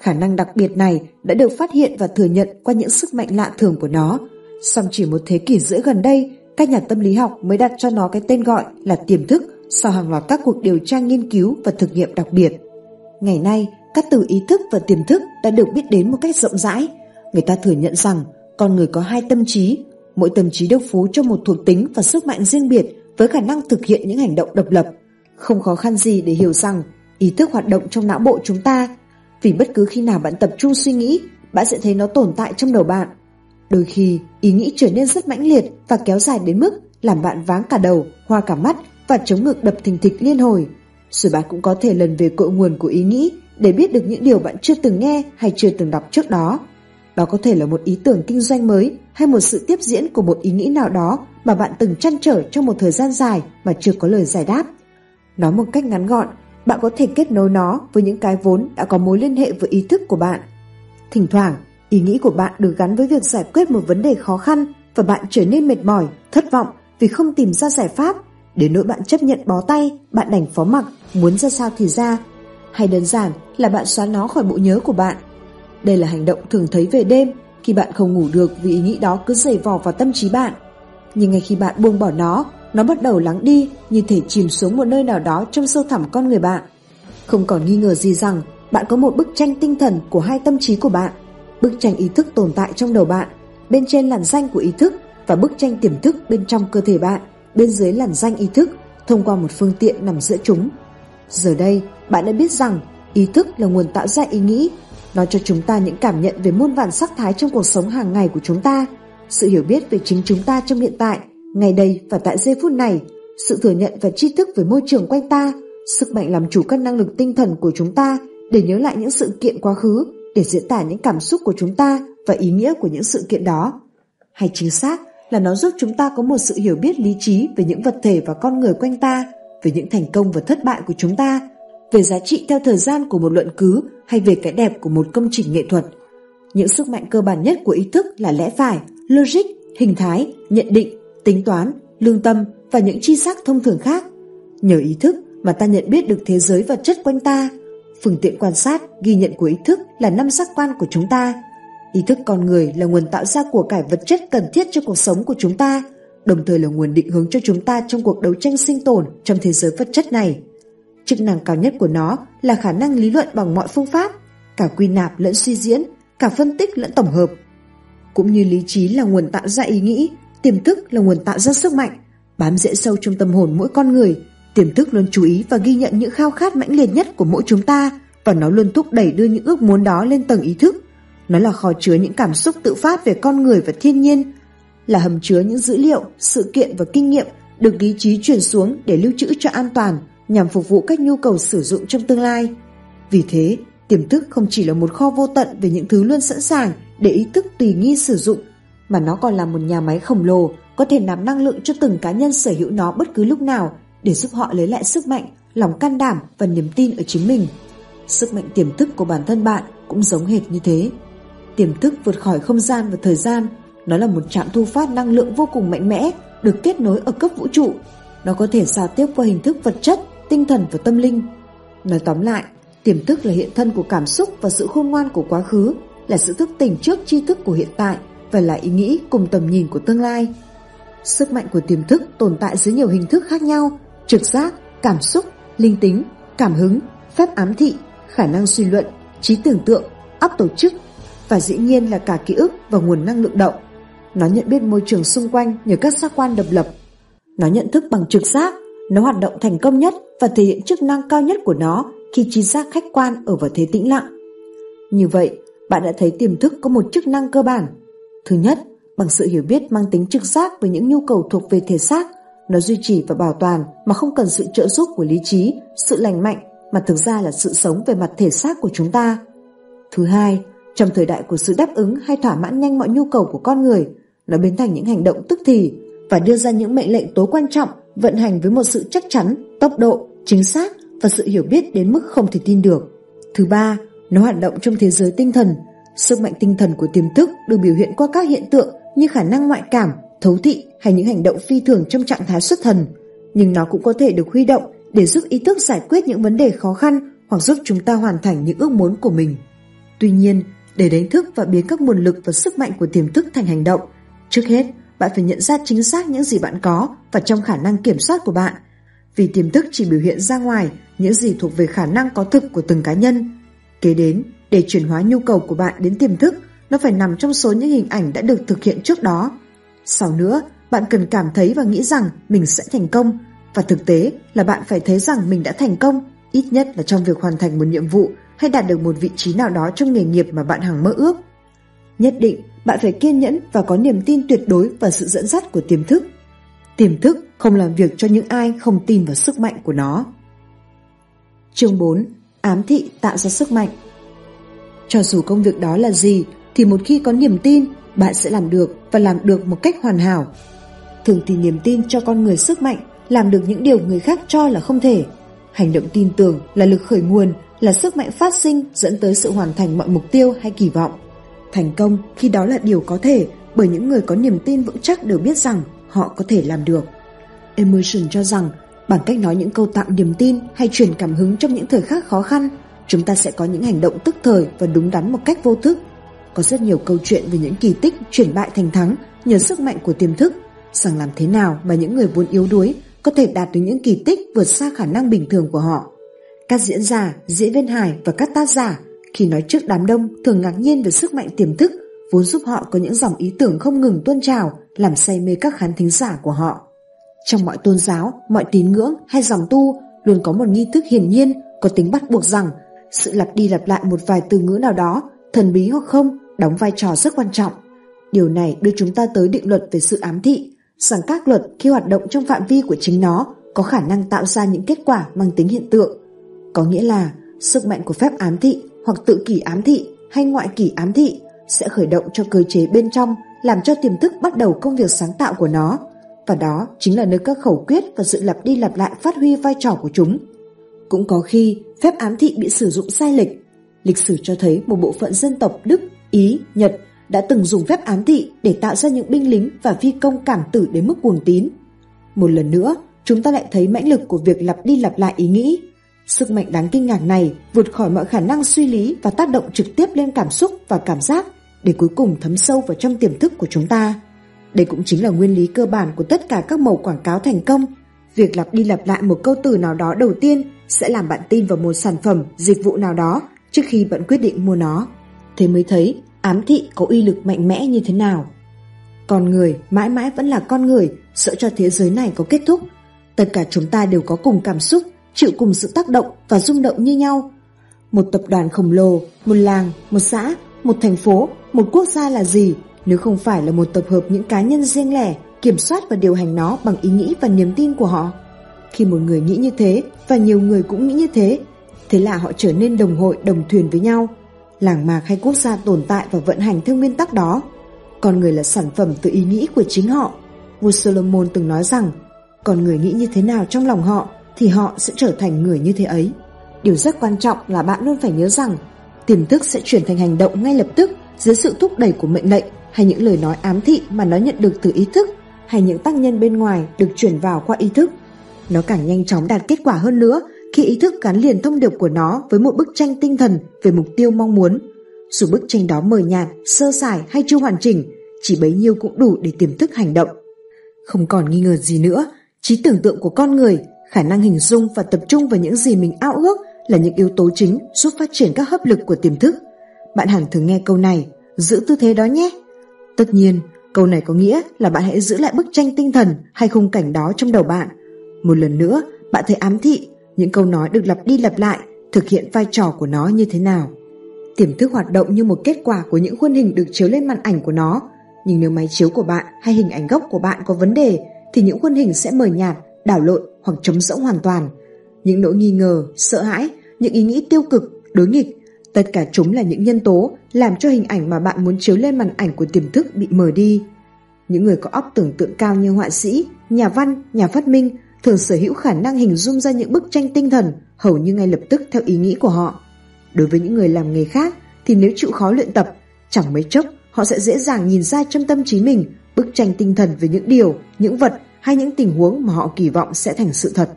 Khả năng đặc biệt này đã được phát hiện và thừa nhận qua những sức mạnh lạ thường của nó. Song chỉ một thế kỷ rưỡi gần đây, các nhà tâm lý học mới đặt cho nó cái tên gọi là tiềm thức sau hàng loạt các cuộc điều tra nghiên cứu và thực nghiệm đặc biệt. Ngày nay, các từ ý thức và tiềm thức đã được biết đến một cách rộng rãi. Người ta thừa nhận rằng con người có hai tâm trí, mỗi tâm trí được phú cho một thuộc tính và sức mạnh riêng biệt với khả năng thực hiện những hành động độc lập. Không khó khăn gì để hiểu rằng ý thức hoạt động trong não bộ chúng ta vì bất cứ khi nào bạn tập trung suy nghĩ, bạn sẽ thấy nó tồn tại trong đầu bạn. Đôi khi, ý nghĩ trở nên rất mãnh liệt và kéo dài đến mức làm bạn váng cả đầu, hoa cả mắt và chống ngực đập thình thịch liên hồi. Rồi bạn cũng có thể lần về cội nguồn của ý nghĩ để biết được những điều bạn chưa từng nghe hay chưa từng đọc trước đó. Đó có thể là một ý tưởng kinh doanh mới hay một sự tiếp diễn của một ý nghĩ nào đó mà bạn từng chăn trở trong một thời gian dài mà chưa có lời giải đáp. Nói một cách ngắn gọn, bạn có thể kết nối nó với những cái vốn đã có mối liên hệ với ý thức của bạn. Thỉnh thoảng, ý nghĩ của bạn được gắn với việc giải quyết một vấn đề khó khăn và bạn trở nên mệt mỏi, thất vọng vì không tìm ra giải pháp. Đến nỗi bạn chấp nhận bó tay, bạn đành phó mặc, muốn ra sao thì ra. Hay đơn giản là bạn xóa nó khỏi bộ nhớ của bạn. Đây là hành động thường thấy về đêm khi bạn không ngủ được vì ý nghĩ đó cứ dày vò vào tâm trí bạn. Nhưng ngay khi bạn buông bỏ nó, nó bắt đầu lắng đi như thể chìm xuống một nơi nào đó trong sâu thẳm con người bạn. Không còn nghi ngờ gì rằng bạn có một bức tranh tinh thần của hai tâm trí của bạn. Bức tranh ý thức tồn tại trong đầu bạn, bên trên làn danh của ý thức và bức tranh tiềm thức bên trong cơ thể bạn, bên dưới làn danh ý thức thông qua một phương tiện nằm giữa chúng. Giờ đây, bạn đã biết rằng ý thức là nguồn tạo ra ý nghĩ, nó cho chúng ta những cảm nhận về muôn vàn sắc thái trong cuộc sống hàng ngày của chúng ta. Sự hiểu biết về chính chúng ta trong hiện tại, ngay đây và tại giây phút này sự thừa nhận và tri thức về môi trường quanh ta, sức mạnh làm chủ các năng lực tinh thần của chúng ta để nhớ lại những sự kiện quá khứ, để diễn tả những cảm xúc của chúng ta và ý nghĩa của những sự kiện đó. Hay chính xác là nó giúp chúng ta có một sự hiểu biết lý trí về những vật thể và con người quanh ta, về những thành công và thất bại của chúng ta, về giá trị theo thời gian của một luận cứ hay về cái đẹp của một công trình nghệ thuật. Những sức mạnh cơ bản nhất của ý thức là lẽ phải, logic, hình thái, nhận định, tính toán, lương tâm và những chi giác thông thường khác. Nhờ ý thức mà ta nhận biết được thế giới vật chất quanh ta. Phương tiện quan sát, ghi nhận của ý thức là năm giác quan của chúng ta. Ý thức con người là nguồn tạo ra của cải vật chất cần thiết cho cuộc sống của chúng ta, đồng thời là nguồn định hướng cho chúng ta trong cuộc đấu tranh sinh tồn trong thế giới vật chất này. Chức năng cao nhất của nó là khả năng lý luận bằng mọi phương pháp, cả quy nạp lẫn suy diễn, cả phân tích lẫn tổng hợp. Cũng như lý trí là nguồn tạo ra ý nghĩ, tiềm thức là nguồn tạo ra sức mạnh, bám rễ sâu trong tâm hồn mỗi con người, tiềm thức luôn chú ý và ghi nhận những khao khát mãnh liệt nhất của mỗi chúng ta và nó luôn thúc đẩy đưa những ước muốn đó lên tầng ý thức. Nó là kho chứa những cảm xúc tự phát về con người và thiên nhiên, là hầm chứa những dữ liệu, sự kiện và kinh nghiệm được lý trí truyền xuống để lưu trữ cho an toàn nhằm phục vụ các nhu cầu sử dụng trong tương lai. Vì thế, tiềm thức không chỉ là một kho vô tận về những thứ luôn sẵn sàng để ý thức tùy nghi sử dụng, mà nó còn là một nhà máy khổng lồ có thể nạp năng lượng cho từng cá nhân sở hữu nó bất cứ lúc nào để giúp họ lấy lại sức mạnh, lòng can đảm và niềm tin ở chính mình. Sức mạnh tiềm thức của bản thân bạn cũng giống hệt như thế. Tiềm thức vượt khỏi không gian và thời gian, nó là một trạm thu phát năng lượng vô cùng mạnh mẽ, được kết nối ở cấp vũ trụ. Nó có thể giao tiếp qua hình thức vật chất, tinh thần và tâm linh. Nói tóm lại, tiềm thức là hiện thân của cảm xúc và sự khôn ngoan của quá khứ, là sự thức tỉnh trước tri thức của hiện tại và là ý nghĩ cùng tầm nhìn của tương lai. Sức mạnh của tiềm thức tồn tại dưới nhiều hình thức khác nhau, trực giác, cảm xúc, linh tính, cảm hứng, phép ám thị, khả năng suy luận, trí tưởng tượng, óc tổ chức và dĩ nhiên là cả ký ức và nguồn năng lượng động. Nó nhận biết môi trường xung quanh nhờ các giác quan độc lập. Nó nhận thức bằng trực giác, nó hoạt động thành công nhất và thể hiện chức năng cao nhất của nó khi trí giác khách quan ở vào thế tĩnh lặng. Như vậy, bạn đã thấy tiềm thức có một chức năng cơ bản. Thứ nhất, bằng sự hiểu biết mang tính trực giác với những nhu cầu thuộc về thể xác, nó duy trì và bảo toàn mà không cần sự trợ giúp của lý trí, sự lành mạnh mà thực ra là sự sống về mặt thể xác của chúng ta. Thứ hai, trong thời đại của sự đáp ứng hay thỏa mãn nhanh mọi nhu cầu của con người, nó biến thành những hành động tức thì và đưa ra những mệnh lệnh tối quan trọng vận hành với một sự chắc chắn, tốc độ, chính xác và sự hiểu biết đến mức không thể tin được. Thứ ba, nó hoạt động trong thế giới tinh thần. Sức mạnh tinh thần của tiềm thức được biểu hiện qua các hiện tượng như khả năng ngoại cảm, thấu thị hay những hành động phi thường trong trạng thái xuất thần. Nhưng nó cũng có thể được huy động để giúp ý thức giải quyết những vấn đề khó khăn hoặc giúp chúng ta hoàn thành những ước muốn của mình. Tuy nhiên, để đánh thức và biến các nguồn lực và sức mạnh của tiềm thức thành hành động, trước hết bạn phải nhận ra chính xác những gì bạn có và trong khả năng kiểm soát của bạn. Vì tiềm thức chỉ biểu hiện ra ngoài những gì thuộc về khả năng có thực của từng cá nhân. Kế đến, để chuyển hóa nhu cầu của bạn đến tiềm thức, nó phải nằm trong số những hình ảnh đã được thực hiện trước đó. Sau nữa, bạn cần cảm thấy và nghĩ rằng mình sẽ thành công, và thực tế là bạn phải thấy rằng mình đã thành công, ít nhất là trong việc hoàn thành một nhiệm vụ hay đạt được một vị trí nào đó trong nghề nghiệp mà bạn hằng mơ ước. Nhất định, bạn phải kiên nhẫn và có niềm tin tuyệt đối vào sự dẫn dắt của tiềm thức. Tiềm thức không làm việc cho những ai không tin vào sức mạnh của nó. Chương 4. Ám thị tạo ra sức mạnh cho dù công việc đó là gì, thì một khi có niềm tin, bạn sẽ làm được và làm được một cách hoàn hảo. Thường thì niềm tin cho con người sức mạnh, làm được những điều người khác cho là không thể. Hành động tin tưởng là lực khởi nguồn, là sức mạnh phát sinh dẫn tới sự hoàn thành mọi mục tiêu hay kỳ vọng. Thành công khi đó là điều có thể bởi những người có niềm tin vững chắc đều biết rằng họ có thể làm được. Emerson cho rằng bằng cách nói những câu tạo niềm tin hay truyền cảm hứng trong những thời khắc khó khăn, chúng ta sẽ có những hành động tức thời và đúng đắn một cách vô thức. Có rất nhiều câu chuyện về những kỳ tích chuyển bại thành thắng nhờ sức mạnh của tiềm thức, rằng làm thế nào mà những người vốn yếu đuối có thể đạt được những kỳ tích vượt xa khả năng bình thường của họ. Các diễn giả, diễn viên hài và các tác giả khi nói trước đám đông thường ngạc nhiên về sức mạnh tiềm thức vốn giúp họ có những dòng ý tưởng không ngừng tuôn trào làm say mê các khán thính giả của họ. Trong mọi tôn giáo, mọi tín ngưỡng hay dòng tu luôn có một nghi thức hiển nhiên có tính bắt buộc rằng sự lặp đi lặp lại một vài từ ngữ nào đó, thần bí hoặc không, đóng vai trò rất quan trọng. Điều này đưa chúng ta tới định luật về sự ám thị, rằng các luật khi hoạt động trong phạm vi của chính nó có khả năng tạo ra những kết quả mang tính hiện tượng. Có nghĩa là sức mạnh của phép ám thị hoặc tự kỷ ám thị hay ngoại kỷ ám thị sẽ khởi động cho cơ chế bên trong làm cho tiềm thức bắt đầu công việc sáng tạo của nó và đó chính là nơi các khẩu quyết và sự lặp đi lặp lại phát huy vai trò của chúng. Cũng có khi phép ám thị bị sử dụng sai lệch. Lịch sử cho thấy một bộ phận dân tộc Đức, Ý, Nhật đã từng dùng phép ám thị để tạo ra những binh lính và phi công cảm tử đến mức cuồng tín. Một lần nữa, chúng ta lại thấy mãnh lực của việc lặp đi lặp lại ý nghĩ. Sức mạnh đáng kinh ngạc này vượt khỏi mọi khả năng suy lý và tác động trực tiếp lên cảm xúc và cảm giác để cuối cùng thấm sâu vào trong tiềm thức của chúng ta. Đây cũng chính là nguyên lý cơ bản của tất cả các màu quảng cáo thành công. Việc lặp đi lặp lại một câu từ nào đó đầu tiên sẽ làm bạn tin vào một sản phẩm, dịch vụ nào đó trước khi bạn quyết định mua nó. Thế mới thấy ám thị có uy lực mạnh mẽ như thế nào. Con người mãi mãi vẫn là con người, sợ cho thế giới này có kết thúc. Tất cả chúng ta đều có cùng cảm xúc, chịu cùng sự tác động và rung động như nhau. Một tập đoàn khổng lồ, một làng, một xã, một thành phố, một quốc gia là gì nếu không phải là một tập hợp những cá nhân riêng lẻ kiểm soát và điều hành nó bằng ý nghĩ và niềm tin của họ. Khi một người nghĩ như thế và nhiều người cũng nghĩ như thế, thế là họ trở nên đồng hội đồng thuyền với nhau. Làng mạc hay quốc gia tồn tại và vận hành theo nguyên tắc đó. Con người là sản phẩm từ ý nghĩ của chính họ. Vua Solomon từng nói rằng, con người nghĩ như thế nào trong lòng họ thì họ sẽ trở thành người như thế ấy. Điều rất quan trọng là bạn luôn phải nhớ rằng tiềm thức sẽ chuyển thành hành động ngay lập tức dưới sự thúc đẩy của mệnh lệnh hay những lời nói ám thị mà nó nhận được từ ý thức hay những tác nhân bên ngoài được chuyển vào qua ý thức. Nó càng nhanh chóng đạt kết quả hơn nữa khi ý thức gắn liền thông điệp của nó với một bức tranh tinh thần về mục tiêu mong muốn. Dù bức tranh đó mờ nhạt, sơ sài hay chưa hoàn chỉnh, chỉ bấy nhiêu cũng đủ để tiềm thức hành động. Không còn nghi ngờ gì nữa, trí tưởng tượng của con người, khả năng hình dung và tập trung vào những gì mình ao ước là những yếu tố chính giúp phát triển các hấp lực của tiềm thức. Bạn hẳn thường nghe câu này, giữ tư thế đó nhé. Tất nhiên, câu này có nghĩa là bạn hãy giữ lại bức tranh tinh thần hay khung cảnh đó trong đầu bạn. Một lần nữa, bạn thấy ám thị, những câu nói được lặp đi lặp lại, thực hiện vai trò của nó như thế nào. Tiềm thức hoạt động như một kết quả của những khuôn hình được chiếu lên màn ảnh của nó, nhưng nếu máy chiếu của bạn hay hình ảnh gốc của bạn có vấn đề thì những khuôn hình sẽ mờ nhạt, đảo lộn hoặc trống rỗng hoàn toàn. Những nỗi nghi ngờ, sợ hãi, những ý nghĩ tiêu cực, đối nghịch Tất cả chúng là những nhân tố làm cho hình ảnh mà bạn muốn chiếu lên màn ảnh của tiềm thức bị mờ đi. Những người có óc tưởng tượng cao như họa sĩ, nhà văn, nhà phát minh thường sở hữu khả năng hình dung ra những bức tranh tinh thần hầu như ngay lập tức theo ý nghĩ của họ. Đối với những người làm nghề khác thì nếu chịu khó luyện tập, chẳng mấy chốc họ sẽ dễ dàng nhìn ra trong tâm trí mình bức tranh tinh thần về những điều, những vật hay những tình huống mà họ kỳ vọng sẽ thành sự thật.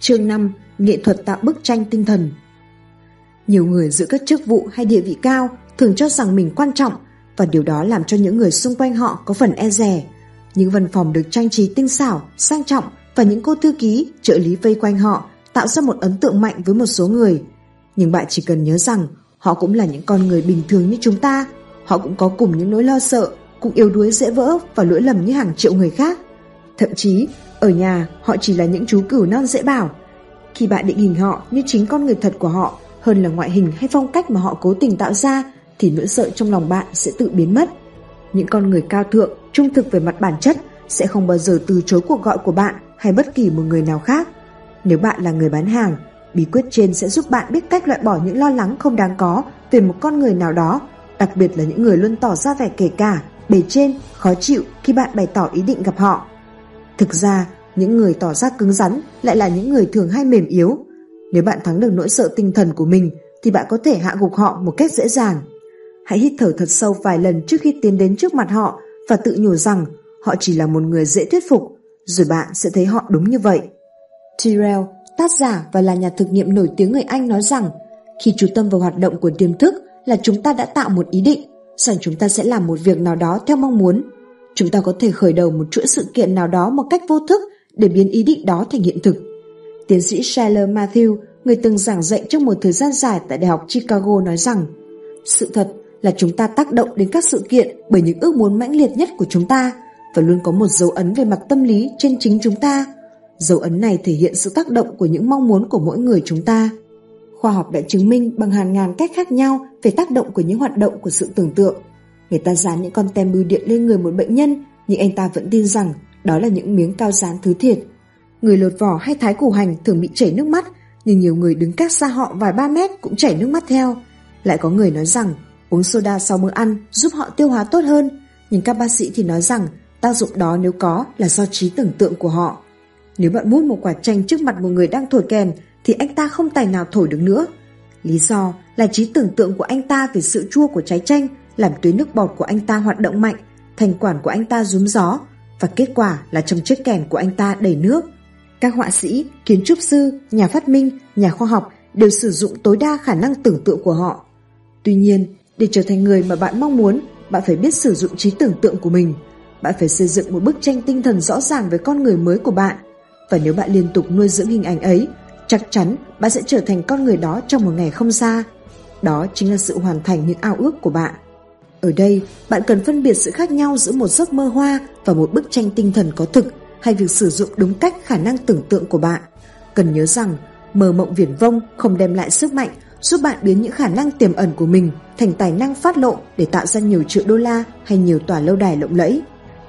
Chương 5. Nghệ thuật tạo bức tranh tinh thần nhiều người giữ các chức vụ hay địa vị cao thường cho rằng mình quan trọng và điều đó làm cho những người xung quanh họ có phần e rè. Những văn phòng được trang trí tinh xảo, sang trọng và những cô thư ký, trợ lý vây quanh họ tạo ra một ấn tượng mạnh với một số người. Nhưng bạn chỉ cần nhớ rằng họ cũng là những con người bình thường như chúng ta. Họ cũng có cùng những nỗi lo sợ, cũng yếu đuối dễ vỡ và lỗi lầm như hàng triệu người khác. Thậm chí, ở nhà họ chỉ là những chú cừu non dễ bảo. Khi bạn định hình họ như chính con người thật của họ hơn là ngoại hình hay phong cách mà họ cố tình tạo ra thì nỗi sợ trong lòng bạn sẽ tự biến mất. Những con người cao thượng, trung thực về mặt bản chất sẽ không bao giờ từ chối cuộc gọi của bạn hay bất kỳ một người nào khác. Nếu bạn là người bán hàng, bí quyết trên sẽ giúp bạn biết cách loại bỏ những lo lắng không đáng có về một con người nào đó, đặc biệt là những người luôn tỏ ra vẻ kể cả, bề trên, khó chịu khi bạn bày tỏ ý định gặp họ. Thực ra, những người tỏ ra cứng rắn lại là những người thường hay mềm yếu, nếu bạn thắng được nỗi sợ tinh thần của mình thì bạn có thể hạ gục họ một cách dễ dàng. Hãy hít thở thật sâu vài lần trước khi tiến đến trước mặt họ và tự nhủ rằng họ chỉ là một người dễ thuyết phục, rồi bạn sẽ thấy họ đúng như vậy. Tyrell, tác giả và là nhà thực nghiệm nổi tiếng người Anh nói rằng khi chú tâm vào hoạt động của tiềm thức là chúng ta đã tạo một ý định rằng chúng ta sẽ làm một việc nào đó theo mong muốn. Chúng ta có thể khởi đầu một chuỗi sự kiện nào đó một cách vô thức để biến ý định đó thành hiện thực. Tiến sĩ Shailer Matthew, người từng giảng dạy trong một thời gian dài tại Đại học Chicago nói rằng sự thật là chúng ta tác động đến các sự kiện bởi những ước muốn mãnh liệt nhất của chúng ta và luôn có một dấu ấn về mặt tâm lý trên chính chúng ta. Dấu ấn này thể hiện sự tác động của những mong muốn của mỗi người chúng ta. Khoa học đã chứng minh bằng hàng ngàn cách khác nhau về tác động của những hoạt động của sự tưởng tượng. Người ta dán những con tem bưu điện lên người một bệnh nhân nhưng anh ta vẫn tin rằng đó là những miếng cao dán thứ thiệt. Người lột vỏ hay thái củ hành thường bị chảy nước mắt, nhưng nhiều người đứng cách xa họ vài ba mét cũng chảy nước mắt theo. Lại có người nói rằng uống soda sau bữa ăn giúp họ tiêu hóa tốt hơn, nhưng các bác sĩ thì nói rằng tác dụng đó nếu có là do trí tưởng tượng của họ. Nếu bạn mút một quả chanh trước mặt một người đang thổi kèn thì anh ta không tài nào thổi được nữa. Lý do là trí tưởng tượng của anh ta về sự chua của trái chanh làm tuyến nước bọt của anh ta hoạt động mạnh, thành quản của anh ta rúm gió và kết quả là trong chiếc kèn của anh ta đầy nước. Các họa sĩ, kiến trúc sư, nhà phát minh, nhà khoa học đều sử dụng tối đa khả năng tưởng tượng của họ. Tuy nhiên, để trở thành người mà bạn mong muốn, bạn phải biết sử dụng trí tưởng tượng của mình. Bạn phải xây dựng một bức tranh tinh thần rõ ràng về con người mới của bạn. Và nếu bạn liên tục nuôi dưỡng hình ảnh ấy, chắc chắn bạn sẽ trở thành con người đó trong một ngày không xa. Đó chính là sự hoàn thành những ao ước của bạn. Ở đây, bạn cần phân biệt sự khác nhau giữa một giấc mơ hoa và một bức tranh tinh thần có thực hay việc sử dụng đúng cách khả năng tưởng tượng của bạn. Cần nhớ rằng, mơ mộng viển vông không đem lại sức mạnh giúp bạn biến những khả năng tiềm ẩn của mình thành tài năng phát lộ để tạo ra nhiều triệu đô la hay nhiều tòa lâu đài lộng lẫy.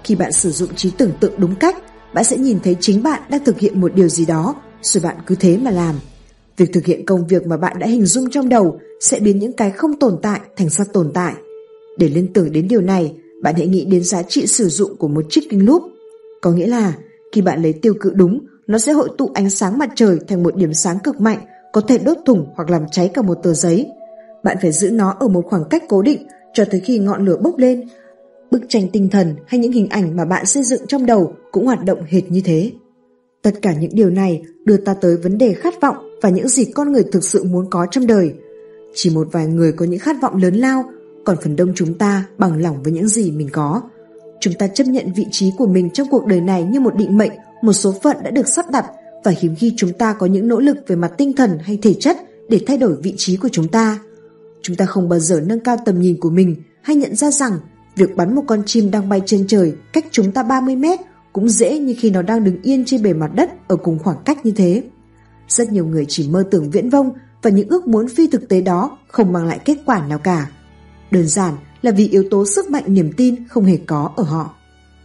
Khi bạn sử dụng trí tưởng tượng đúng cách, bạn sẽ nhìn thấy chính bạn đang thực hiện một điều gì đó, rồi bạn cứ thế mà làm. Việc thực hiện công việc mà bạn đã hình dung trong đầu sẽ biến những cái không tồn tại thành ra tồn tại. Để liên tưởng đến điều này, bạn hãy nghĩ đến giá trị sử dụng của một chiếc kính lúp. Có nghĩa là, khi bạn lấy tiêu cự đúng, nó sẽ hội tụ ánh sáng mặt trời thành một điểm sáng cực mạnh, có thể đốt thủng hoặc làm cháy cả một tờ giấy. Bạn phải giữ nó ở một khoảng cách cố định cho tới khi ngọn lửa bốc lên. Bức tranh tinh thần hay những hình ảnh mà bạn xây dựng trong đầu cũng hoạt động hệt như thế. Tất cả những điều này đưa ta tới vấn đề khát vọng và những gì con người thực sự muốn có trong đời. Chỉ một vài người có những khát vọng lớn lao còn phần đông chúng ta bằng lòng với những gì mình có. Chúng ta chấp nhận vị trí của mình trong cuộc đời này như một định mệnh, một số phận đã được sắp đặt và hiếm khi chúng ta có những nỗ lực về mặt tinh thần hay thể chất để thay đổi vị trí của chúng ta. Chúng ta không bao giờ nâng cao tầm nhìn của mình hay nhận ra rằng việc bắn một con chim đang bay trên trời cách chúng ta 30 mét cũng dễ như khi nó đang đứng yên trên bề mặt đất ở cùng khoảng cách như thế. Rất nhiều người chỉ mơ tưởng viễn vông và những ước muốn phi thực tế đó không mang lại kết quả nào cả. Đơn giản là vì yếu tố sức mạnh niềm tin không hề có ở họ.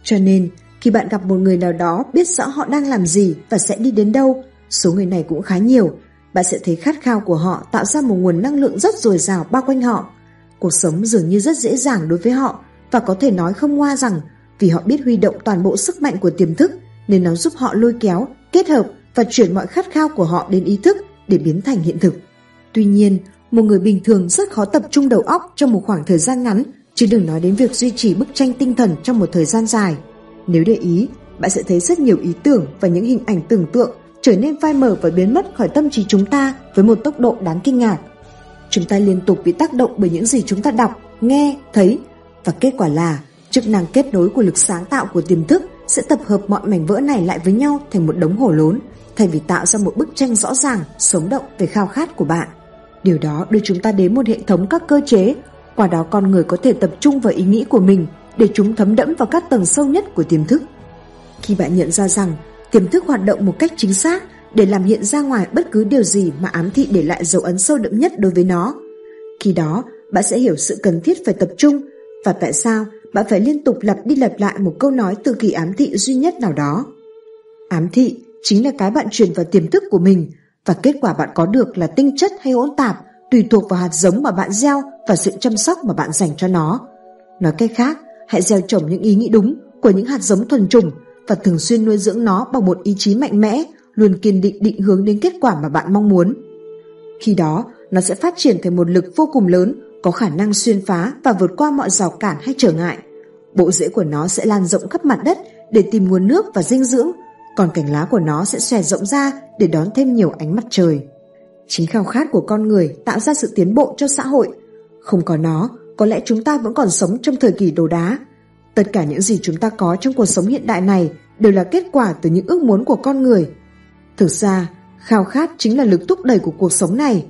Cho nên, khi bạn gặp một người nào đó biết rõ họ đang làm gì và sẽ đi đến đâu, số người này cũng khá nhiều, bạn sẽ thấy khát khao của họ tạo ra một nguồn năng lượng rất dồi dào bao quanh họ. Cuộc sống dường như rất dễ dàng đối với họ và có thể nói không ngoa rằng vì họ biết huy động toàn bộ sức mạnh của tiềm thức nên nó giúp họ lôi kéo, kết hợp và chuyển mọi khát khao của họ đến ý thức để biến thành hiện thực. Tuy nhiên, một người bình thường rất khó tập trung đầu óc trong một khoảng thời gian ngắn, chứ đừng nói đến việc duy trì bức tranh tinh thần trong một thời gian dài. Nếu để ý, bạn sẽ thấy rất nhiều ý tưởng và những hình ảnh tưởng tượng trở nên phai mờ và biến mất khỏi tâm trí chúng ta với một tốc độ đáng kinh ngạc. Chúng ta liên tục bị tác động bởi những gì chúng ta đọc, nghe, thấy và kết quả là chức năng kết nối của lực sáng tạo của tiềm thức sẽ tập hợp mọi mảnh vỡ này lại với nhau thành một đống hổ lốn thay vì tạo ra một bức tranh rõ ràng, sống động về khao khát của bạn. Điều đó đưa chúng ta đến một hệ thống các cơ chế, qua đó con người có thể tập trung vào ý nghĩ của mình để chúng thấm đẫm vào các tầng sâu nhất của tiềm thức. Khi bạn nhận ra rằng tiềm thức hoạt động một cách chính xác để làm hiện ra ngoài bất cứ điều gì mà ám thị để lại dấu ấn sâu đậm nhất đối với nó, khi đó bạn sẽ hiểu sự cần thiết phải tập trung và tại sao bạn phải liên tục lặp đi lặp lại một câu nói từ kỳ ám thị duy nhất nào đó. Ám thị chính là cái bạn truyền vào tiềm thức của mình và kết quả bạn có được là tinh chất hay hỗn tạp tùy thuộc vào hạt giống mà bạn gieo và sự chăm sóc mà bạn dành cho nó. Nói cách khác, hãy gieo trồng những ý nghĩ đúng của những hạt giống thuần chủng và thường xuyên nuôi dưỡng nó bằng một ý chí mạnh mẽ, luôn kiên định định hướng đến kết quả mà bạn mong muốn. Khi đó, nó sẽ phát triển thành một lực vô cùng lớn, có khả năng xuyên phá và vượt qua mọi rào cản hay trở ngại. Bộ rễ của nó sẽ lan rộng khắp mặt đất để tìm nguồn nước và dinh dưỡng còn cành lá của nó sẽ xòe rộng ra để đón thêm nhiều ánh mặt trời. Chính khao khát của con người tạo ra sự tiến bộ cho xã hội. Không có nó, có lẽ chúng ta vẫn còn sống trong thời kỳ đồ đá. Tất cả những gì chúng ta có trong cuộc sống hiện đại này đều là kết quả từ những ước muốn của con người. Thực ra, khao khát chính là lực thúc đẩy của cuộc sống này.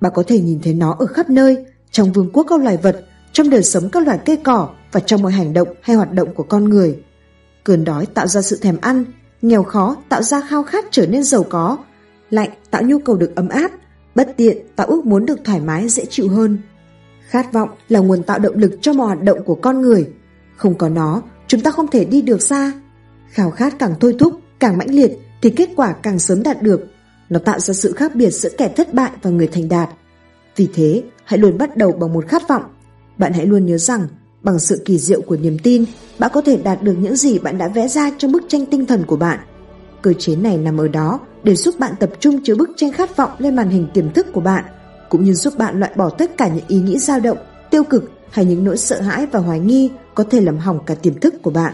Bạn có thể nhìn thấy nó ở khắp nơi, trong vương quốc các loài vật, trong đời sống các loài cây cỏ và trong mọi hành động hay hoạt động của con người. Cơn đói tạo ra sự thèm ăn, nghèo khó tạo ra khao khát trở nên giàu có, lạnh tạo nhu cầu được ấm áp, bất tiện tạo ước muốn được thoải mái dễ chịu hơn. Khát vọng là nguồn tạo động lực cho mọi hoạt động của con người. Không có nó, chúng ta không thể đi được xa. Khao khát càng thôi thúc, càng mãnh liệt thì kết quả càng sớm đạt được. Nó tạo ra sự khác biệt giữa kẻ thất bại và người thành đạt. Vì thế, hãy luôn bắt đầu bằng một khát vọng. Bạn hãy luôn nhớ rằng, bằng sự kỳ diệu của niềm tin, bạn có thể đạt được những gì bạn đã vẽ ra trong bức tranh tinh thần của bạn. Cơ chế này nằm ở đó để giúp bạn tập trung chiếu bức tranh khát vọng lên màn hình tiềm thức của bạn, cũng như giúp bạn loại bỏ tất cả những ý nghĩ dao động, tiêu cực hay những nỗi sợ hãi và hoài nghi có thể làm hỏng cả tiềm thức của bạn.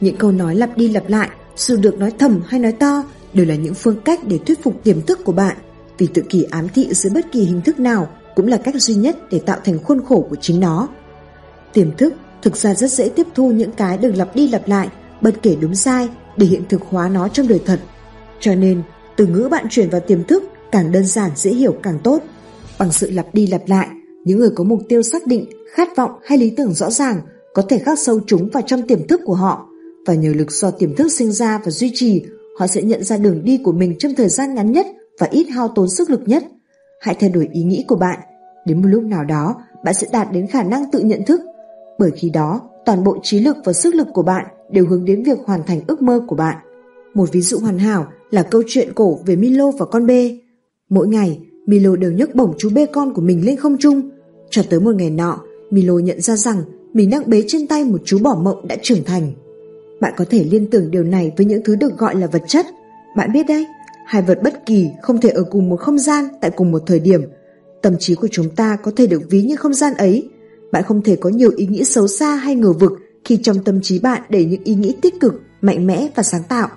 Những câu nói lặp đi lặp lại, dù được nói thầm hay nói to, đều là những phương cách để thuyết phục tiềm thức của bạn, vì tự kỷ ám thị dưới bất kỳ hình thức nào cũng là cách duy nhất để tạo thành khuôn khổ của chính nó. Tiềm thức thực ra rất dễ tiếp thu những cái được lặp đi lặp lại, bất kể đúng sai, để hiện thực hóa nó trong đời thật. Cho nên, từ ngữ bạn chuyển vào tiềm thức càng đơn giản dễ hiểu càng tốt. Bằng sự lặp đi lặp lại, những người có mục tiêu xác định, khát vọng hay lý tưởng rõ ràng có thể khắc sâu chúng vào trong tiềm thức của họ và nhờ lực do tiềm thức sinh ra và duy trì, họ sẽ nhận ra đường đi của mình trong thời gian ngắn nhất và ít hao tốn sức lực nhất. Hãy thay đổi ý nghĩ của bạn. Đến một lúc nào đó, bạn sẽ đạt đến khả năng tự nhận thức. Bởi khi đó, toàn bộ trí lực và sức lực của bạn đều hướng đến việc hoàn thành ước mơ của bạn. Một ví dụ hoàn hảo là câu chuyện cổ về Milo và con bê. Mỗi ngày, Milo đều nhấc bổng chú bê con của mình lên không trung. Cho tới một ngày nọ, Milo nhận ra rằng mình đang bế trên tay một chú bò mộng đã trưởng thành. Bạn có thể liên tưởng điều này với những thứ được gọi là vật chất. Bạn biết đấy, hai vật bất kỳ không thể ở cùng một không gian tại cùng một thời điểm. Tâm trí của chúng ta có thể được ví như không gian ấy. Bạn không thể có nhiều ý nghĩ xấu xa hay ngờ vực khi trong tâm trí bạn để những ý nghĩ tích cực, mạnh mẽ và sáng tạo.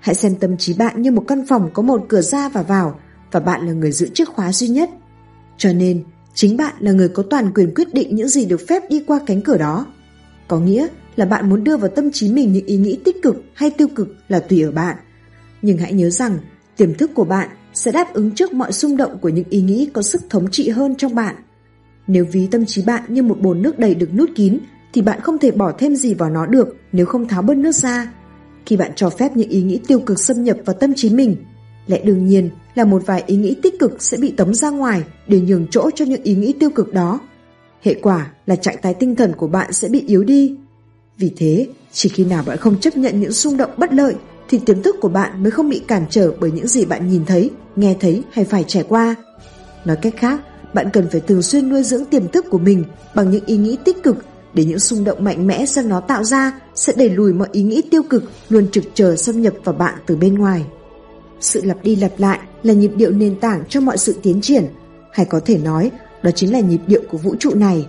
Hãy xem tâm trí bạn như một căn phòng có một cửa ra và vào và bạn là người giữ chiếc khóa duy nhất. Cho nên, chính bạn là người có toàn quyền quyết định những gì được phép đi qua cánh cửa đó. Có nghĩa là bạn muốn đưa vào tâm trí mình những ý nghĩ tích cực hay tiêu cực là tùy ở bạn. Nhưng hãy nhớ rằng, tiềm thức của bạn sẽ đáp ứng trước mọi xung động của những ý nghĩ có sức thống trị hơn trong bạn. Nếu ví tâm trí bạn như một bồn nước đầy được nút kín thì bạn không thể bỏ thêm gì vào nó được nếu không tháo bớt nước ra. Khi bạn cho phép những ý nghĩ tiêu cực xâm nhập vào tâm trí mình, lẽ đương nhiên là một vài ý nghĩ tích cực sẽ bị tống ra ngoài để nhường chỗ cho những ý nghĩ tiêu cực đó. Hệ quả là trạng thái tinh thần của bạn sẽ bị yếu đi. Vì thế, chỉ khi nào bạn không chấp nhận những xung động bất lợi thì tiềm thức của bạn mới không bị cản trở bởi những gì bạn nhìn thấy, nghe thấy hay phải trải qua. Nói cách khác, bạn cần phải thường xuyên nuôi dưỡng tiềm thức của mình bằng những ý nghĩ tích cực để những xung động mạnh mẽ do nó tạo ra sẽ đẩy lùi mọi ý nghĩ tiêu cực luôn trực chờ xâm nhập vào bạn từ bên ngoài. Sự lặp đi lặp lại là nhịp điệu nền tảng cho mọi sự tiến triển, hay có thể nói đó chính là nhịp điệu của vũ trụ này.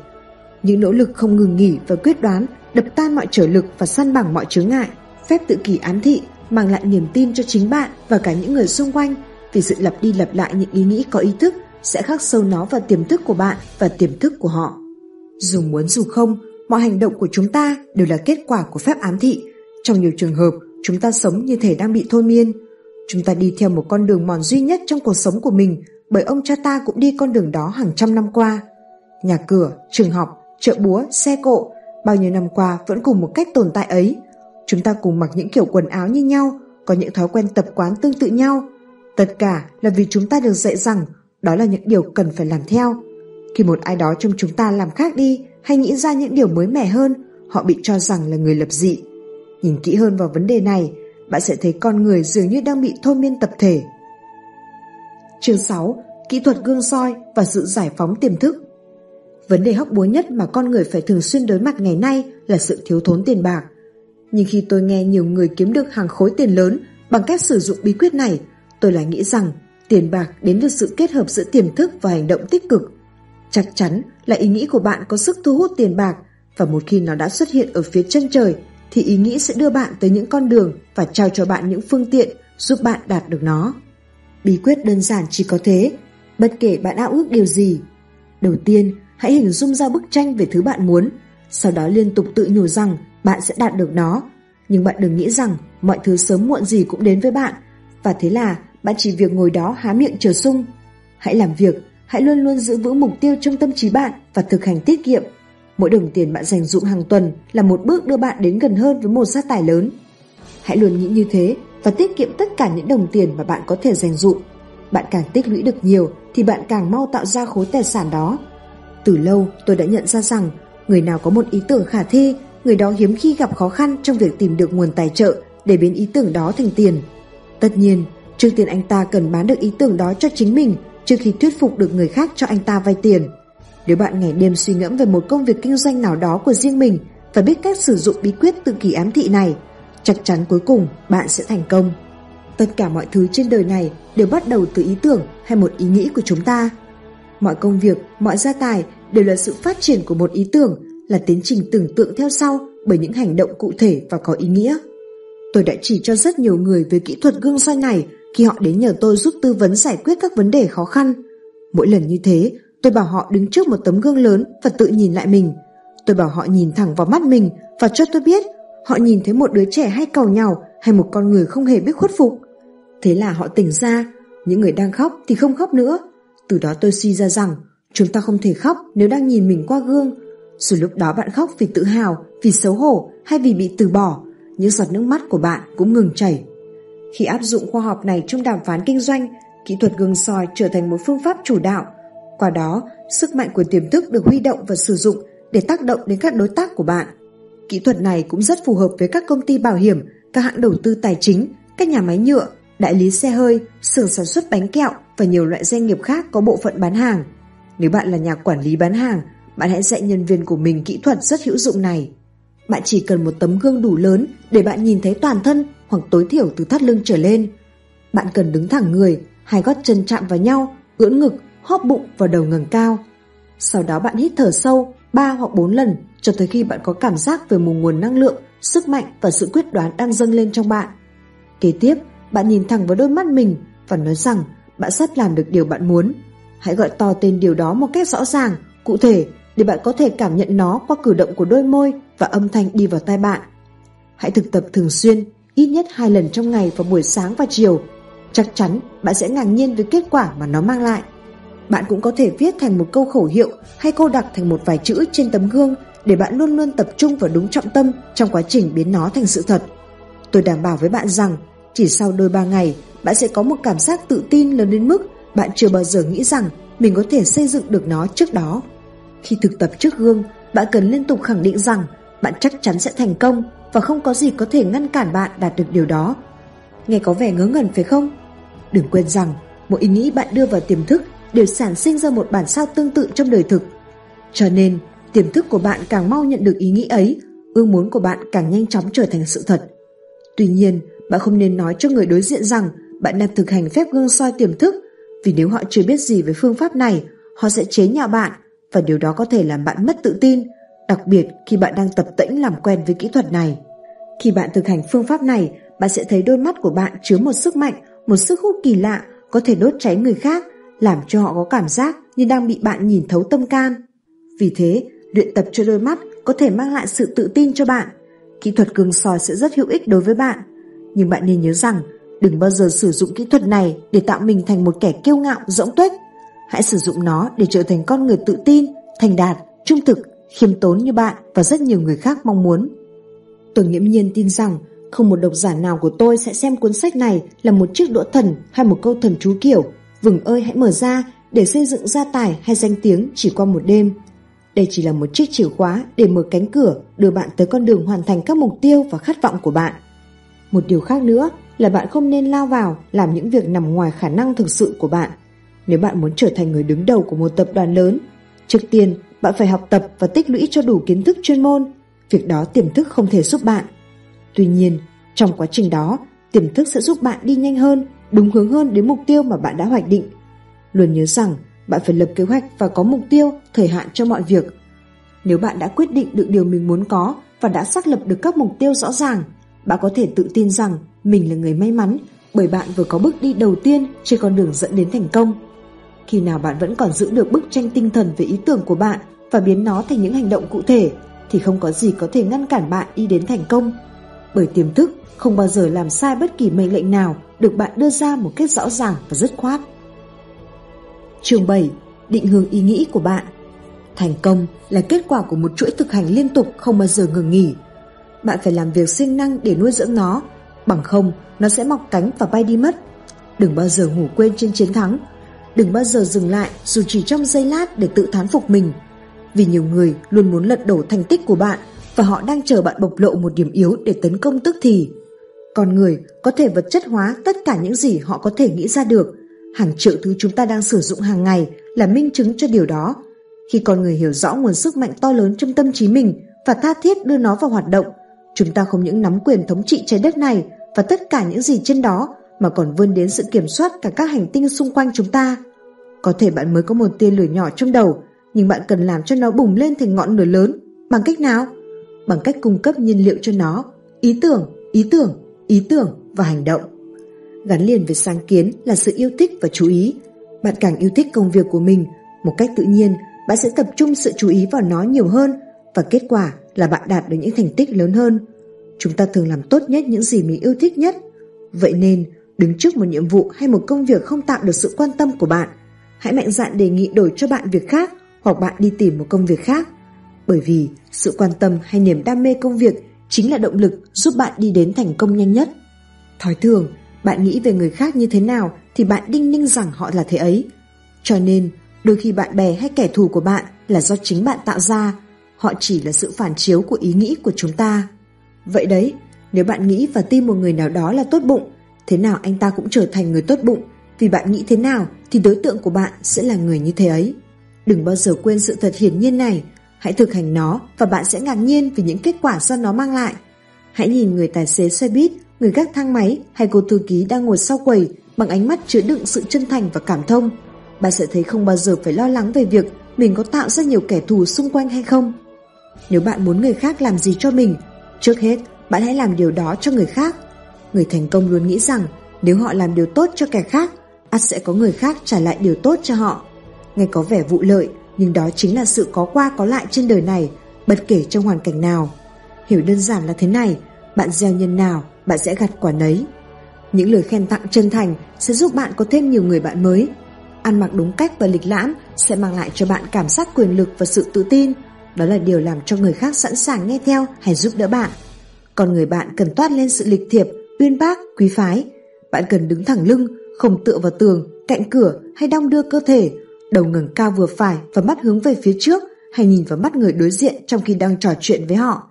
Những nỗ lực không ngừng nghỉ và quyết đoán đập tan mọi trở lực và săn bằng mọi chướng ngại, phép tự kỷ ám thị mang lại niềm tin cho chính bạn và cả những người xung quanh vì sự lặp đi lặp lại những ý nghĩ có ý thức sẽ khắc sâu nó vào tiềm thức của bạn và tiềm thức của họ. Dù muốn dù không, mọi hành động của chúng ta đều là kết quả của phép ám thị. Trong nhiều trường hợp, chúng ta sống như thể đang bị thôi miên. Chúng ta đi theo một con đường mòn duy nhất trong cuộc sống của mình bởi ông cha ta cũng đi con đường đó hàng trăm năm qua. Nhà cửa, trường học, chợ búa, xe cộ, bao nhiêu năm qua vẫn cùng một cách tồn tại ấy. Chúng ta cùng mặc những kiểu quần áo như nhau, có những thói quen tập quán tương tự nhau. Tất cả là vì chúng ta được dạy rằng đó là những điều cần phải làm theo. Khi một ai đó trong chúng ta làm khác đi hay nghĩ ra những điều mới mẻ hơn, họ bị cho rằng là người lập dị. Nhìn kỹ hơn vào vấn đề này, bạn sẽ thấy con người dường như đang bị thôi miên tập thể. Chương 6. Kỹ thuật gương soi và sự giải phóng tiềm thức Vấn đề hóc búa nhất mà con người phải thường xuyên đối mặt ngày nay là sự thiếu thốn tiền bạc. Nhưng khi tôi nghe nhiều người kiếm được hàng khối tiền lớn bằng cách sử dụng bí quyết này, tôi lại nghĩ rằng tiền bạc đến từ sự kết hợp giữa tiềm thức và hành động tích cực. Chắc chắn là ý nghĩ của bạn có sức thu hút tiền bạc và một khi nó đã xuất hiện ở phía chân trời thì ý nghĩ sẽ đưa bạn tới những con đường và trao cho bạn những phương tiện giúp bạn đạt được nó. Bí quyết đơn giản chỉ có thế, bất kể bạn ao ước điều gì. Đầu tiên, hãy hình dung ra bức tranh về thứ bạn muốn, sau đó liên tục tự nhủ rằng bạn sẽ đạt được nó. Nhưng bạn đừng nghĩ rằng mọi thứ sớm muộn gì cũng đến với bạn, và thế là bạn chỉ việc ngồi đó há miệng chờ sung. Hãy làm việc, hãy luôn luôn giữ vững mục tiêu trong tâm trí bạn và thực hành tiết kiệm. Mỗi đồng tiền bạn dành dụng hàng tuần là một bước đưa bạn đến gần hơn với một gia tài lớn. Hãy luôn nghĩ như thế và tiết kiệm tất cả những đồng tiền mà bạn có thể dành dụng. Bạn càng tích lũy được nhiều thì bạn càng mau tạo ra khối tài sản đó. Từ lâu tôi đã nhận ra rằng người nào có một ý tưởng khả thi, người đó hiếm khi gặp khó khăn trong việc tìm được nguồn tài trợ để biến ý tưởng đó thành tiền. Tất nhiên, trước tiên anh ta cần bán được ý tưởng đó cho chính mình trước khi thuyết phục được người khác cho anh ta vay tiền. Nếu bạn ngày đêm suy ngẫm về một công việc kinh doanh nào đó của riêng mình và biết cách sử dụng bí quyết tự kỷ ám thị này, chắc chắn cuối cùng bạn sẽ thành công. Tất cả mọi thứ trên đời này đều bắt đầu từ ý tưởng hay một ý nghĩ của chúng ta. Mọi công việc, mọi gia tài đều là sự phát triển của một ý tưởng, là tiến trình tưởng tượng theo sau bởi những hành động cụ thể và có ý nghĩa. Tôi đã chỉ cho rất nhiều người về kỹ thuật gương soi này khi họ đến nhờ tôi giúp tư vấn giải quyết các vấn đề khó khăn. Mỗi lần như thế, tôi bảo họ đứng trước một tấm gương lớn và tự nhìn lại mình. Tôi bảo họ nhìn thẳng vào mắt mình và cho tôi biết họ nhìn thấy một đứa trẻ hay cầu nhau hay một con người không hề biết khuất phục. Thế là họ tỉnh ra, những người đang khóc thì không khóc nữa. Từ đó tôi suy ra rằng chúng ta không thể khóc nếu đang nhìn mình qua gương. Dù lúc đó bạn khóc vì tự hào, vì xấu hổ hay vì bị từ bỏ, những giọt nước mắt của bạn cũng ngừng chảy. Khi áp dụng khoa học này trong đàm phán kinh doanh, kỹ thuật gương soi trở thành một phương pháp chủ đạo. Qua đó, sức mạnh của tiềm thức được huy động và sử dụng để tác động đến các đối tác của bạn. Kỹ thuật này cũng rất phù hợp với các công ty bảo hiểm, các hãng đầu tư tài chính, các nhà máy nhựa, đại lý xe hơi, xưởng sản xuất bánh kẹo và nhiều loại doanh nghiệp khác có bộ phận bán hàng. Nếu bạn là nhà quản lý bán hàng, bạn hãy dạy nhân viên của mình kỹ thuật rất hữu dụng này. Bạn chỉ cần một tấm gương đủ lớn để bạn nhìn thấy toàn thân hoặc tối thiểu từ thắt lưng trở lên. Bạn cần đứng thẳng người, hai gót chân chạm vào nhau, ưỡn ngực, hóp bụng và đầu ngẩng cao. Sau đó bạn hít thở sâu 3 hoặc 4 lần cho tới khi bạn có cảm giác về một nguồn năng lượng, sức mạnh và sự quyết đoán đang dâng lên trong bạn. Kế tiếp, bạn nhìn thẳng vào đôi mắt mình và nói rằng bạn sắp làm được điều bạn muốn. Hãy gọi to tên điều đó một cách rõ ràng, cụ thể để bạn có thể cảm nhận nó qua cử động của đôi môi và âm thanh đi vào tai bạn. Hãy thực tập thường xuyên, ít nhất hai lần trong ngày vào buổi sáng và chiều. Chắc chắn bạn sẽ ngạc nhiên với kết quả mà nó mang lại. Bạn cũng có thể viết thành một câu khẩu hiệu hay cô đặc thành một vài chữ trên tấm gương để bạn luôn luôn tập trung vào đúng trọng tâm trong quá trình biến nó thành sự thật. Tôi đảm bảo với bạn rằng chỉ sau đôi ba ngày bạn sẽ có một cảm giác tự tin lớn đến mức bạn chưa bao giờ nghĩ rằng mình có thể xây dựng được nó trước đó. Khi thực tập trước gương, bạn cần liên tục khẳng định rằng bạn chắc chắn sẽ thành công và không có gì có thể ngăn cản bạn đạt được điều đó. Nghe có vẻ ngớ ngẩn phải không? Đừng quên rằng, mỗi ý nghĩ bạn đưa vào tiềm thức đều sản sinh ra một bản sao tương tự trong đời thực. Cho nên, tiềm thức của bạn càng mau nhận được ý nghĩ ấy, ước muốn của bạn càng nhanh chóng trở thành sự thật. Tuy nhiên, bạn không nên nói cho người đối diện rằng bạn đang thực hành phép gương soi tiềm thức, vì nếu họ chưa biết gì về phương pháp này, họ sẽ chế nhạo bạn và điều đó có thể làm bạn mất tự tin, đặc biệt khi bạn đang tập tĩnh làm quen với kỹ thuật này. Khi bạn thực hành phương pháp này, bạn sẽ thấy đôi mắt của bạn chứa một sức mạnh, một sức hút kỳ lạ có thể đốt cháy người khác, làm cho họ có cảm giác như đang bị bạn nhìn thấu tâm can. Vì thế, luyện tập cho đôi mắt có thể mang lại sự tự tin cho bạn. Kỹ thuật cường soi sẽ rất hữu ích đối với bạn. Nhưng bạn nên nhớ rằng, đừng bao giờ sử dụng kỹ thuật này để tạo mình thành một kẻ kiêu ngạo, rỗng tuếch. Hãy sử dụng nó để trở thành con người tự tin, thành đạt, trung thực, khiêm tốn như bạn và rất nhiều người khác mong muốn. Tôi nghiễm nhiên tin rằng không một độc giả nào của tôi sẽ xem cuốn sách này là một chiếc đũa thần hay một câu thần chú kiểu Vừng ơi hãy mở ra để xây dựng gia tài hay danh tiếng chỉ qua một đêm. Đây chỉ là một chiếc chìa khóa để mở cánh cửa đưa bạn tới con đường hoàn thành các mục tiêu và khát vọng của bạn. Một điều khác nữa là bạn không nên lao vào làm những việc nằm ngoài khả năng thực sự của bạn. Nếu bạn muốn trở thành người đứng đầu của một tập đoàn lớn, trước tiên bạn phải học tập và tích lũy cho đủ kiến thức chuyên môn. Việc đó tiềm thức không thể giúp bạn. Tuy nhiên, trong quá trình đó, tiềm thức sẽ giúp bạn đi nhanh hơn, đúng hướng hơn đến mục tiêu mà bạn đã hoạch định. Luôn nhớ rằng bạn phải lập kế hoạch và có mục tiêu, thời hạn cho mọi việc. Nếu bạn đã quyết định được điều mình muốn có và đã xác lập được các mục tiêu rõ ràng, bạn có thể tự tin rằng mình là người may mắn bởi bạn vừa có bước đi đầu tiên trên con đường dẫn đến thành công. Khi nào bạn vẫn còn giữ được bức tranh tinh thần về ý tưởng của bạn và biến nó thành những hành động cụ thể thì không có gì có thể ngăn cản bạn đi đến thành công. Bởi tiềm thức không bao giờ làm sai bất kỳ mệnh lệnh nào được bạn đưa ra một cách rõ ràng và dứt khoát. Chương 7. Định hướng ý nghĩ của bạn Thành công là kết quả của một chuỗi thực hành liên tục không bao giờ ngừng nghỉ. Bạn phải làm việc siêng năng để nuôi dưỡng nó, bằng không nó sẽ mọc cánh và bay đi mất. Đừng bao giờ ngủ quên trên chiến thắng. Đừng bao giờ dừng lại dù chỉ trong giây lát để tự thán phục mình. Vì nhiều người luôn muốn lật đổ thành tích của bạn và họ đang chờ bạn bộc lộ một điểm yếu để tấn công tức thì. Con người có thể vật chất hóa tất cả những gì họ có thể nghĩ ra được. Hàng triệu thứ chúng ta đang sử dụng hàng ngày là minh chứng cho điều đó. Khi con người hiểu rõ nguồn sức mạnh to lớn trong tâm trí mình và tha thiết đưa nó vào hoạt động, chúng ta không những nắm quyền thống trị trái đất này và tất cả những gì trên đó mà còn vươn đến sự kiểm soát cả các hành tinh xung quanh chúng ta. Có thể bạn mới có một tia lửa nhỏ trong đầu, nhưng bạn cần làm cho nó bùng lên thành ngọn lửa lớn. Bằng cách nào? Bằng cách cung cấp nhiên liệu cho nó, ý tưởng, ý tưởng, ý tưởng và hành động. Gắn liền với sáng kiến là sự yêu thích và chú ý. Bạn càng yêu thích công việc của mình, một cách tự nhiên, bạn sẽ tập trung sự chú ý vào nó nhiều hơn và kết quả là bạn đạt được những thành tích lớn hơn. Chúng ta thường làm tốt nhất những gì mình yêu thích nhất. Vậy nên, đứng trước một nhiệm vụ hay một công việc không tạo được sự quan tâm của bạn, hãy mạnh dạn đề nghị đổi cho bạn việc khác hoặc bạn đi tìm một công việc khác. Bởi vì sự quan tâm hay niềm đam mê công việc chính là động lực giúp bạn đi đến thành công nhanh nhất. Thói thường, bạn nghĩ về người khác như thế nào thì bạn đinh ninh rằng họ là thế ấy. Cho nên, đôi khi bạn bè hay kẻ thù của bạn là do chính bạn tạo ra, họ chỉ là sự phản chiếu của ý nghĩ của chúng ta. Vậy đấy, nếu bạn nghĩ và tin một người nào đó là tốt bụng, thế nào anh ta cũng trở thành người tốt bụng, vì bạn nghĩ thế nào thì đối tượng của bạn sẽ là người như thế ấy. Đừng bao giờ quên sự thật hiển nhiên này, hãy thực hành nó và bạn sẽ ngạc nhiên vì những kết quả do nó mang lại. Hãy nhìn người tài xế xe buýt, người gác thang máy hay cô thư ký đang ngồi sau quầy bằng ánh mắt chứa đựng sự chân thành và cảm thông. Bạn sẽ thấy không bao giờ phải lo lắng về việc mình có tạo ra nhiều kẻ thù xung quanh hay không. Nếu bạn muốn người khác làm gì cho mình, trước hết bạn hãy làm điều đó cho người khác. Người thành công luôn nghĩ rằng nếu họ làm điều tốt cho kẻ khác, ắt sẽ có người khác trả lại điều tốt cho họ. Nghe có vẻ vụ lợi, nhưng đó chính là sự có qua có lại trên đời này, bất kể trong hoàn cảnh nào. Hiểu đơn giản là thế này, bạn gieo nhân nào, bạn sẽ gặt quả nấy. Những lời khen tặng chân thành sẽ giúp bạn có thêm nhiều người bạn mới. Ăn mặc đúng cách và lịch lãm sẽ mang lại cho bạn cảm giác quyền lực và sự tự tin. Đó là điều làm cho người khác sẵn sàng nghe theo hay giúp đỡ bạn. Còn người bạn cần toát lên sự lịch thiệp, uyên bác, quý phái. Bạn cần đứng thẳng lưng, không tựa vào tường, cạnh cửa hay đong đưa cơ thể, đầu ngẩng cao vừa phải và mắt hướng về phía trước hay nhìn vào mắt người đối diện trong khi đang trò chuyện với họ.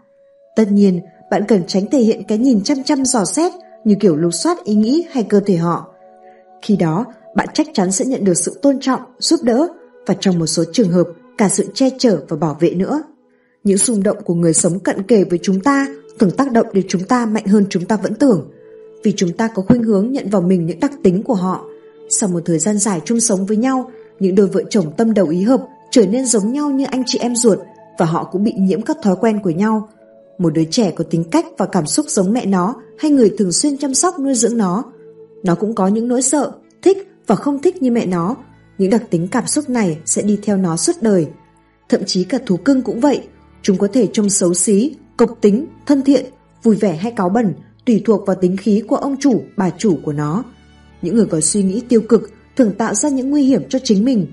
Tất nhiên, bạn cần tránh thể hiện cái nhìn chăm chăm dò xét như kiểu lục soát ý nghĩ hay cơ thể họ. Khi đó, bạn chắc chắn sẽ nhận được sự tôn trọng, giúp đỡ và trong một số trường hợp cả sự che chở và bảo vệ nữa. Những xung động của người sống cận kề với chúng ta thường tác động đến chúng ta mạnh hơn chúng ta vẫn tưởng vì chúng ta có khuynh hướng nhận vào mình những đặc tính của họ. Sau một thời gian dài chung sống với nhau, những đôi vợ chồng tâm đầu ý hợp trở nên giống nhau như anh chị em ruột và họ cũng bị nhiễm các thói quen của nhau. Một đứa trẻ có tính cách và cảm xúc giống mẹ nó hay người thường xuyên chăm sóc nuôi dưỡng nó. Nó cũng có những nỗi sợ, thích và không thích như mẹ nó. Những đặc tính cảm xúc này sẽ đi theo nó suốt đời. Thậm chí cả thú cưng cũng vậy. Chúng có thể trông xấu xí, cộc tính, thân thiện, vui vẻ hay cáu bẩn, tùy thuộc vào tính khí của ông chủ, bà chủ của nó. Những người có suy nghĩ tiêu cực thường tạo ra những nguy hiểm cho chính mình.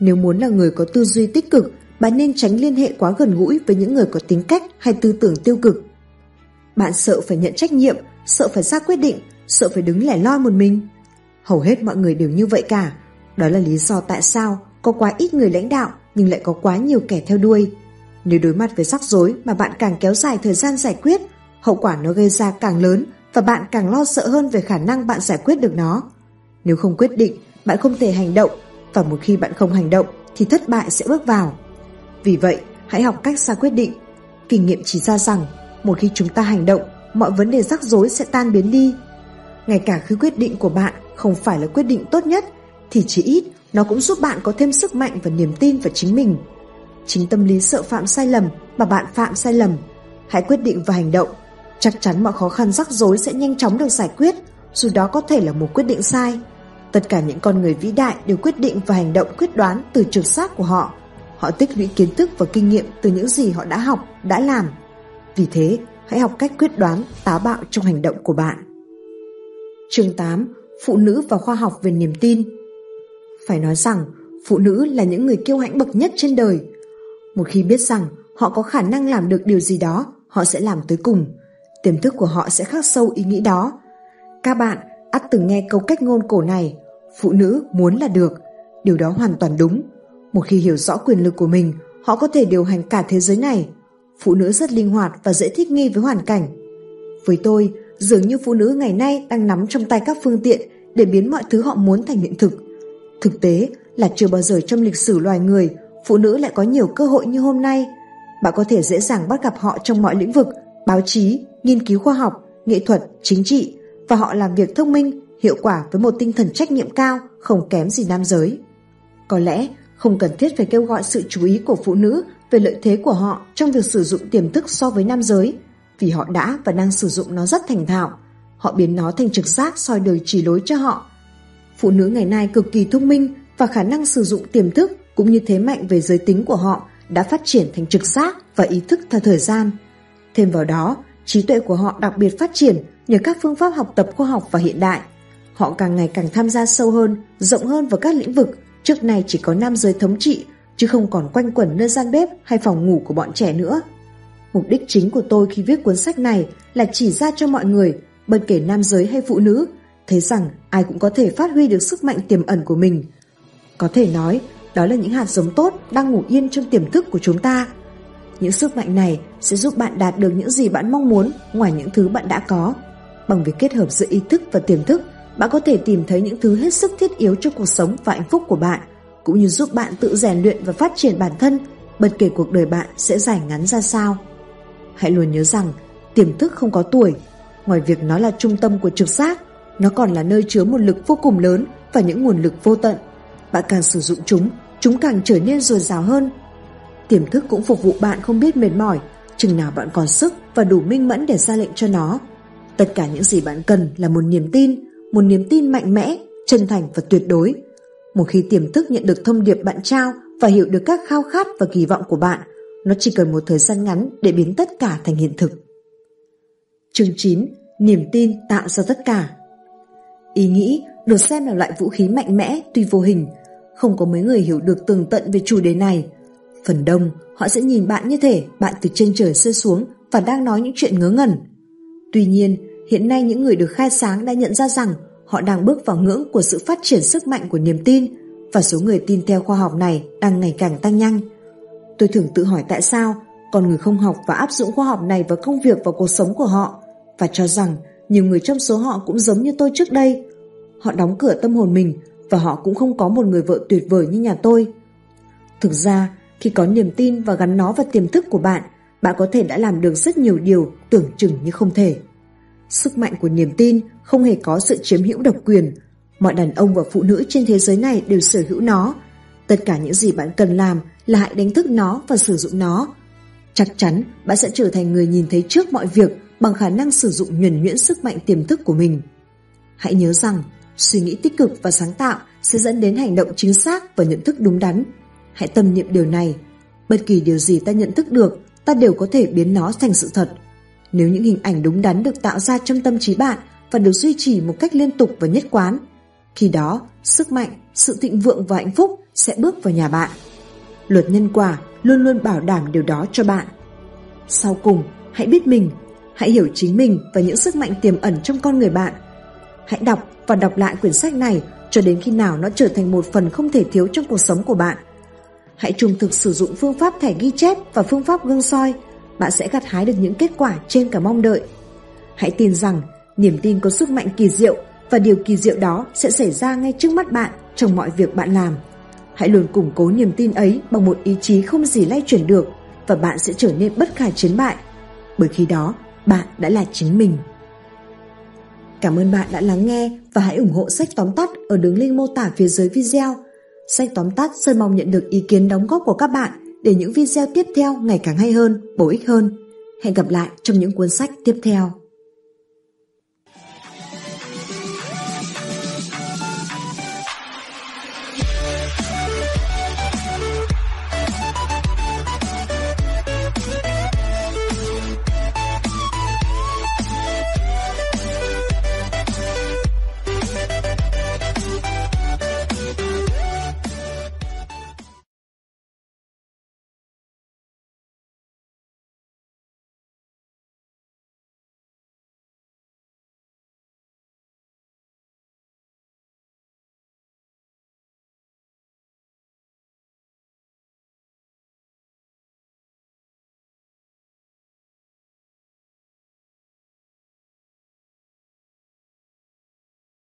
Nếu muốn là người có tư duy tích cực, bạn nên tránh liên hệ quá gần gũi với những người có tính cách hay tư tưởng tiêu cực. Bạn sợ phải nhận trách nhiệm, sợ phải ra quyết định, sợ phải đứng lẻ loi một mình. Hầu hết mọi người đều như vậy cả. Đó là lý do tại sao có quá ít người lãnh đạo nhưng lại có quá nhiều kẻ theo đuôi. Nếu đối mặt với rắc rối mà bạn càng kéo dài thời gian giải quyết, hậu quả nó gây ra càng lớn và bạn càng lo sợ hơn về khả năng bạn giải quyết được nó. Nếu không quyết định, bạn không thể hành động và một khi bạn không hành động thì thất bại sẽ bước vào. Vì vậy, hãy học cách ra quyết định. Kinh nghiệm chỉ ra rằng một khi chúng ta hành động, mọi vấn đề rắc rối sẽ tan biến đi. Ngay cả khi quyết định của bạn không phải là quyết định tốt nhất thì chỉ ít nó cũng giúp bạn có thêm sức mạnh và niềm tin vào chính mình. Chính tâm lý sợ phạm sai lầm mà bạn phạm sai lầm. Hãy quyết định và hành động. Chắc chắn mọi khó khăn rắc rối sẽ nhanh chóng được giải quyết, dù đó có thể là một quyết định sai. Tất cả những con người vĩ đại đều quyết định và hành động quyết đoán từ trực giác của họ. Họ tích lũy kiến thức và kinh nghiệm từ những gì họ đã học, đã làm. Vì thế, hãy học cách quyết đoán, táo bạo trong hành động của bạn. Chương 8. Phụ nữ và khoa học về niềm tin Phải nói rằng, phụ nữ là những người kiêu hãnh bậc nhất trên đời. Một khi biết rằng họ có khả năng làm được điều gì đó, họ sẽ làm tới cùng. Tiềm thức của họ sẽ khắc sâu ý nghĩ đó. Các bạn ắt từng nghe câu cách ngôn cổ này, phụ nữ muốn là được. Điều đó hoàn toàn đúng. Một khi hiểu rõ quyền lực của mình, họ có thể điều hành cả thế giới này. phụ nữ rất linh hoạt và dễ thích nghi với hoàn cảnh. Với tôi, dường như phụ nữ ngày nay đang nắm trong tay các phương tiện để biến mọi thứ họ muốn thành hiện thực. Thực tế là chưa bao giờ trong lịch sử loài người phụ nữ lại có nhiều cơ hội như hôm nay. Bạn có thể dễ dàng bắt gặp họ trong mọi lĩnh vực, báo chí, nghiên cứu khoa học, nghệ thuật, chính trị và họ làm việc thông minh, hiệu quả với một tinh thần trách nhiệm cao, không kém gì nam giới. Có lẽ không cần thiết phải kêu gọi sự chú ý của phụ nữ về lợi thế của họ trong việc sử dụng tiềm thức so với nam giới, vì họ đã và đang sử dụng nó rất thành thạo. Họ biến nó thành trực giác soi đời chỉ lối cho họ. Phụ nữ ngày nay cực kỳ thông minh và khả năng sử dụng tiềm thức cũng như thế mạnh về giới tính của họ đã phát triển thành trực giác và ý thức theo thời gian. Thêm vào đó, trí tuệ của họ đặc biệt phát triển nhờ các phương pháp học tập khoa học và hiện đại. Họ càng ngày càng tham gia sâu hơn, rộng hơn vào các lĩnh vực trước nay chỉ có nam giới thống trị chứ không còn quanh quẩn nơi gian bếp hay phòng ngủ của bọn trẻ nữa. Mục đích chính của tôi khi viết cuốn sách này là chỉ ra cho mọi người, bất kể nam giới hay phụ nữ, thấy rằng ai cũng có thể phát huy được sức mạnh tiềm ẩn của mình. Có thể nói, đó là những hạt giống tốt đang ngủ yên trong tiềm thức của chúng ta. Những sức mạnh này sẽ giúp bạn đạt được những gì bạn mong muốn ngoài những thứ bạn đã có. Bằng việc kết hợp giữa ý thức và tiềm thức, bạn có thể tìm thấy những thứ hết sức thiết yếu cho cuộc sống và hạnh phúc của bạn, cũng như giúp bạn tự rèn luyện và phát triển bản thân, bất kể cuộc đời bạn sẽ dài ngắn ra sao. Hãy luôn nhớ rằng, tiềm thức không có tuổi. Ngoài việc nó là trung tâm của trực giác, nó còn là nơi chứa một lực vô cùng lớn và những nguồn lực vô tận. Bạn càng sử dụng chúng, chúng càng trở nên dồi dào hơn. Tiềm thức cũng phục vụ bạn không biết mệt mỏi, chừng nào bạn còn sức và đủ minh mẫn để ra lệnh cho nó. Tất cả những gì bạn cần là một niềm tin, một niềm tin mạnh mẽ, chân thành và tuyệt đối. Một khi tiềm thức nhận được thông điệp bạn trao và hiểu được các khao khát và kỳ vọng của bạn, nó chỉ cần một thời gian ngắn để biến tất cả thành hiện thực. Chương 9. Niềm tin tạo ra tất cả Ý nghĩ được xem là loại vũ khí mạnh mẽ tuy vô hình, không có mấy người hiểu được tường tận về chủ đề này. Phần đông, họ sẽ nhìn bạn như thể bạn từ trên trời rơi xuống và đang nói những chuyện ngớ ngẩn. Tuy nhiên, hiện nay những người được khai sáng đã nhận ra rằng họ đang bước vào ngưỡng của sự phát triển sức mạnh của niềm tin và số người tin theo khoa học này đang ngày càng tăng nhanh. Tôi thường tự hỏi tại sao con người không học và áp dụng khoa học này vào công việc và cuộc sống của họ và cho rằng nhiều người trong số họ cũng giống như tôi trước đây. Họ đóng cửa tâm hồn mình và họ cũng không có một người vợ tuyệt vời như nhà tôi. Thực ra, khi có niềm tin và gắn nó vào tiềm thức của bạn, bạn có thể đã làm được rất nhiều điều tưởng chừng như không thể. Sức mạnh của niềm tin không hề có sự chiếm hữu độc quyền. Mọi đàn ông và phụ nữ trên thế giới này đều sở hữu nó. Tất cả những gì bạn cần làm là hãy đánh thức nó và sử dụng nó. Chắc chắn bạn sẽ trở thành người nhìn thấy trước mọi việc bằng khả năng sử dụng nhuần nhuyễn sức mạnh tiềm thức của mình. Hãy nhớ rằng, suy nghĩ tích cực và sáng tạo sẽ dẫn đến hành động chính xác và nhận thức đúng đắn. Hãy tâm niệm điều này. Bất kỳ điều gì ta nhận thức được, ta đều có thể biến nó thành sự thật. Nếu những hình ảnh đúng đắn được tạo ra trong tâm trí bạn và được duy trì một cách liên tục và nhất quán, khi đó sức mạnh, sự thịnh vượng và hạnh phúc sẽ bước vào nhà bạn. Luật nhân quả luôn luôn bảo đảm điều đó cho bạn. Sau cùng, hãy biết mình, hãy hiểu chính mình và những sức mạnh tiềm ẩn trong con người bạn. Hãy đọc và đọc lại quyển sách này cho đến khi nào nó trở thành một phần không thể thiếu trong cuộc sống của bạn. Hãy trung thực sử dụng phương pháp thẻ ghi chép và phương pháp gương soi, bạn sẽ gặt hái được những kết quả trên cả mong đợi. Hãy tin rằng niềm tin có sức mạnh kỳ diệu và điều kỳ diệu đó sẽ xảy ra ngay trước mắt bạn trong mọi việc bạn làm. Hãy luôn củng cố niềm tin ấy bằng một ý chí không gì lay chuyển được và bạn sẽ trở nên bất khả chiến bại. Bởi khi đó, bạn đã là chính mình. Cảm ơn bạn đã lắng nghe và hãy ủng hộ sách tóm tắt ở đường link mô tả phía dưới video. Sách tóm tắt Sơn mong nhận được ý kiến đóng góp của các bạn để những video tiếp theo ngày càng hay hơn, bổ ích hơn. Hẹn gặp lại trong những cuốn sách tiếp theo.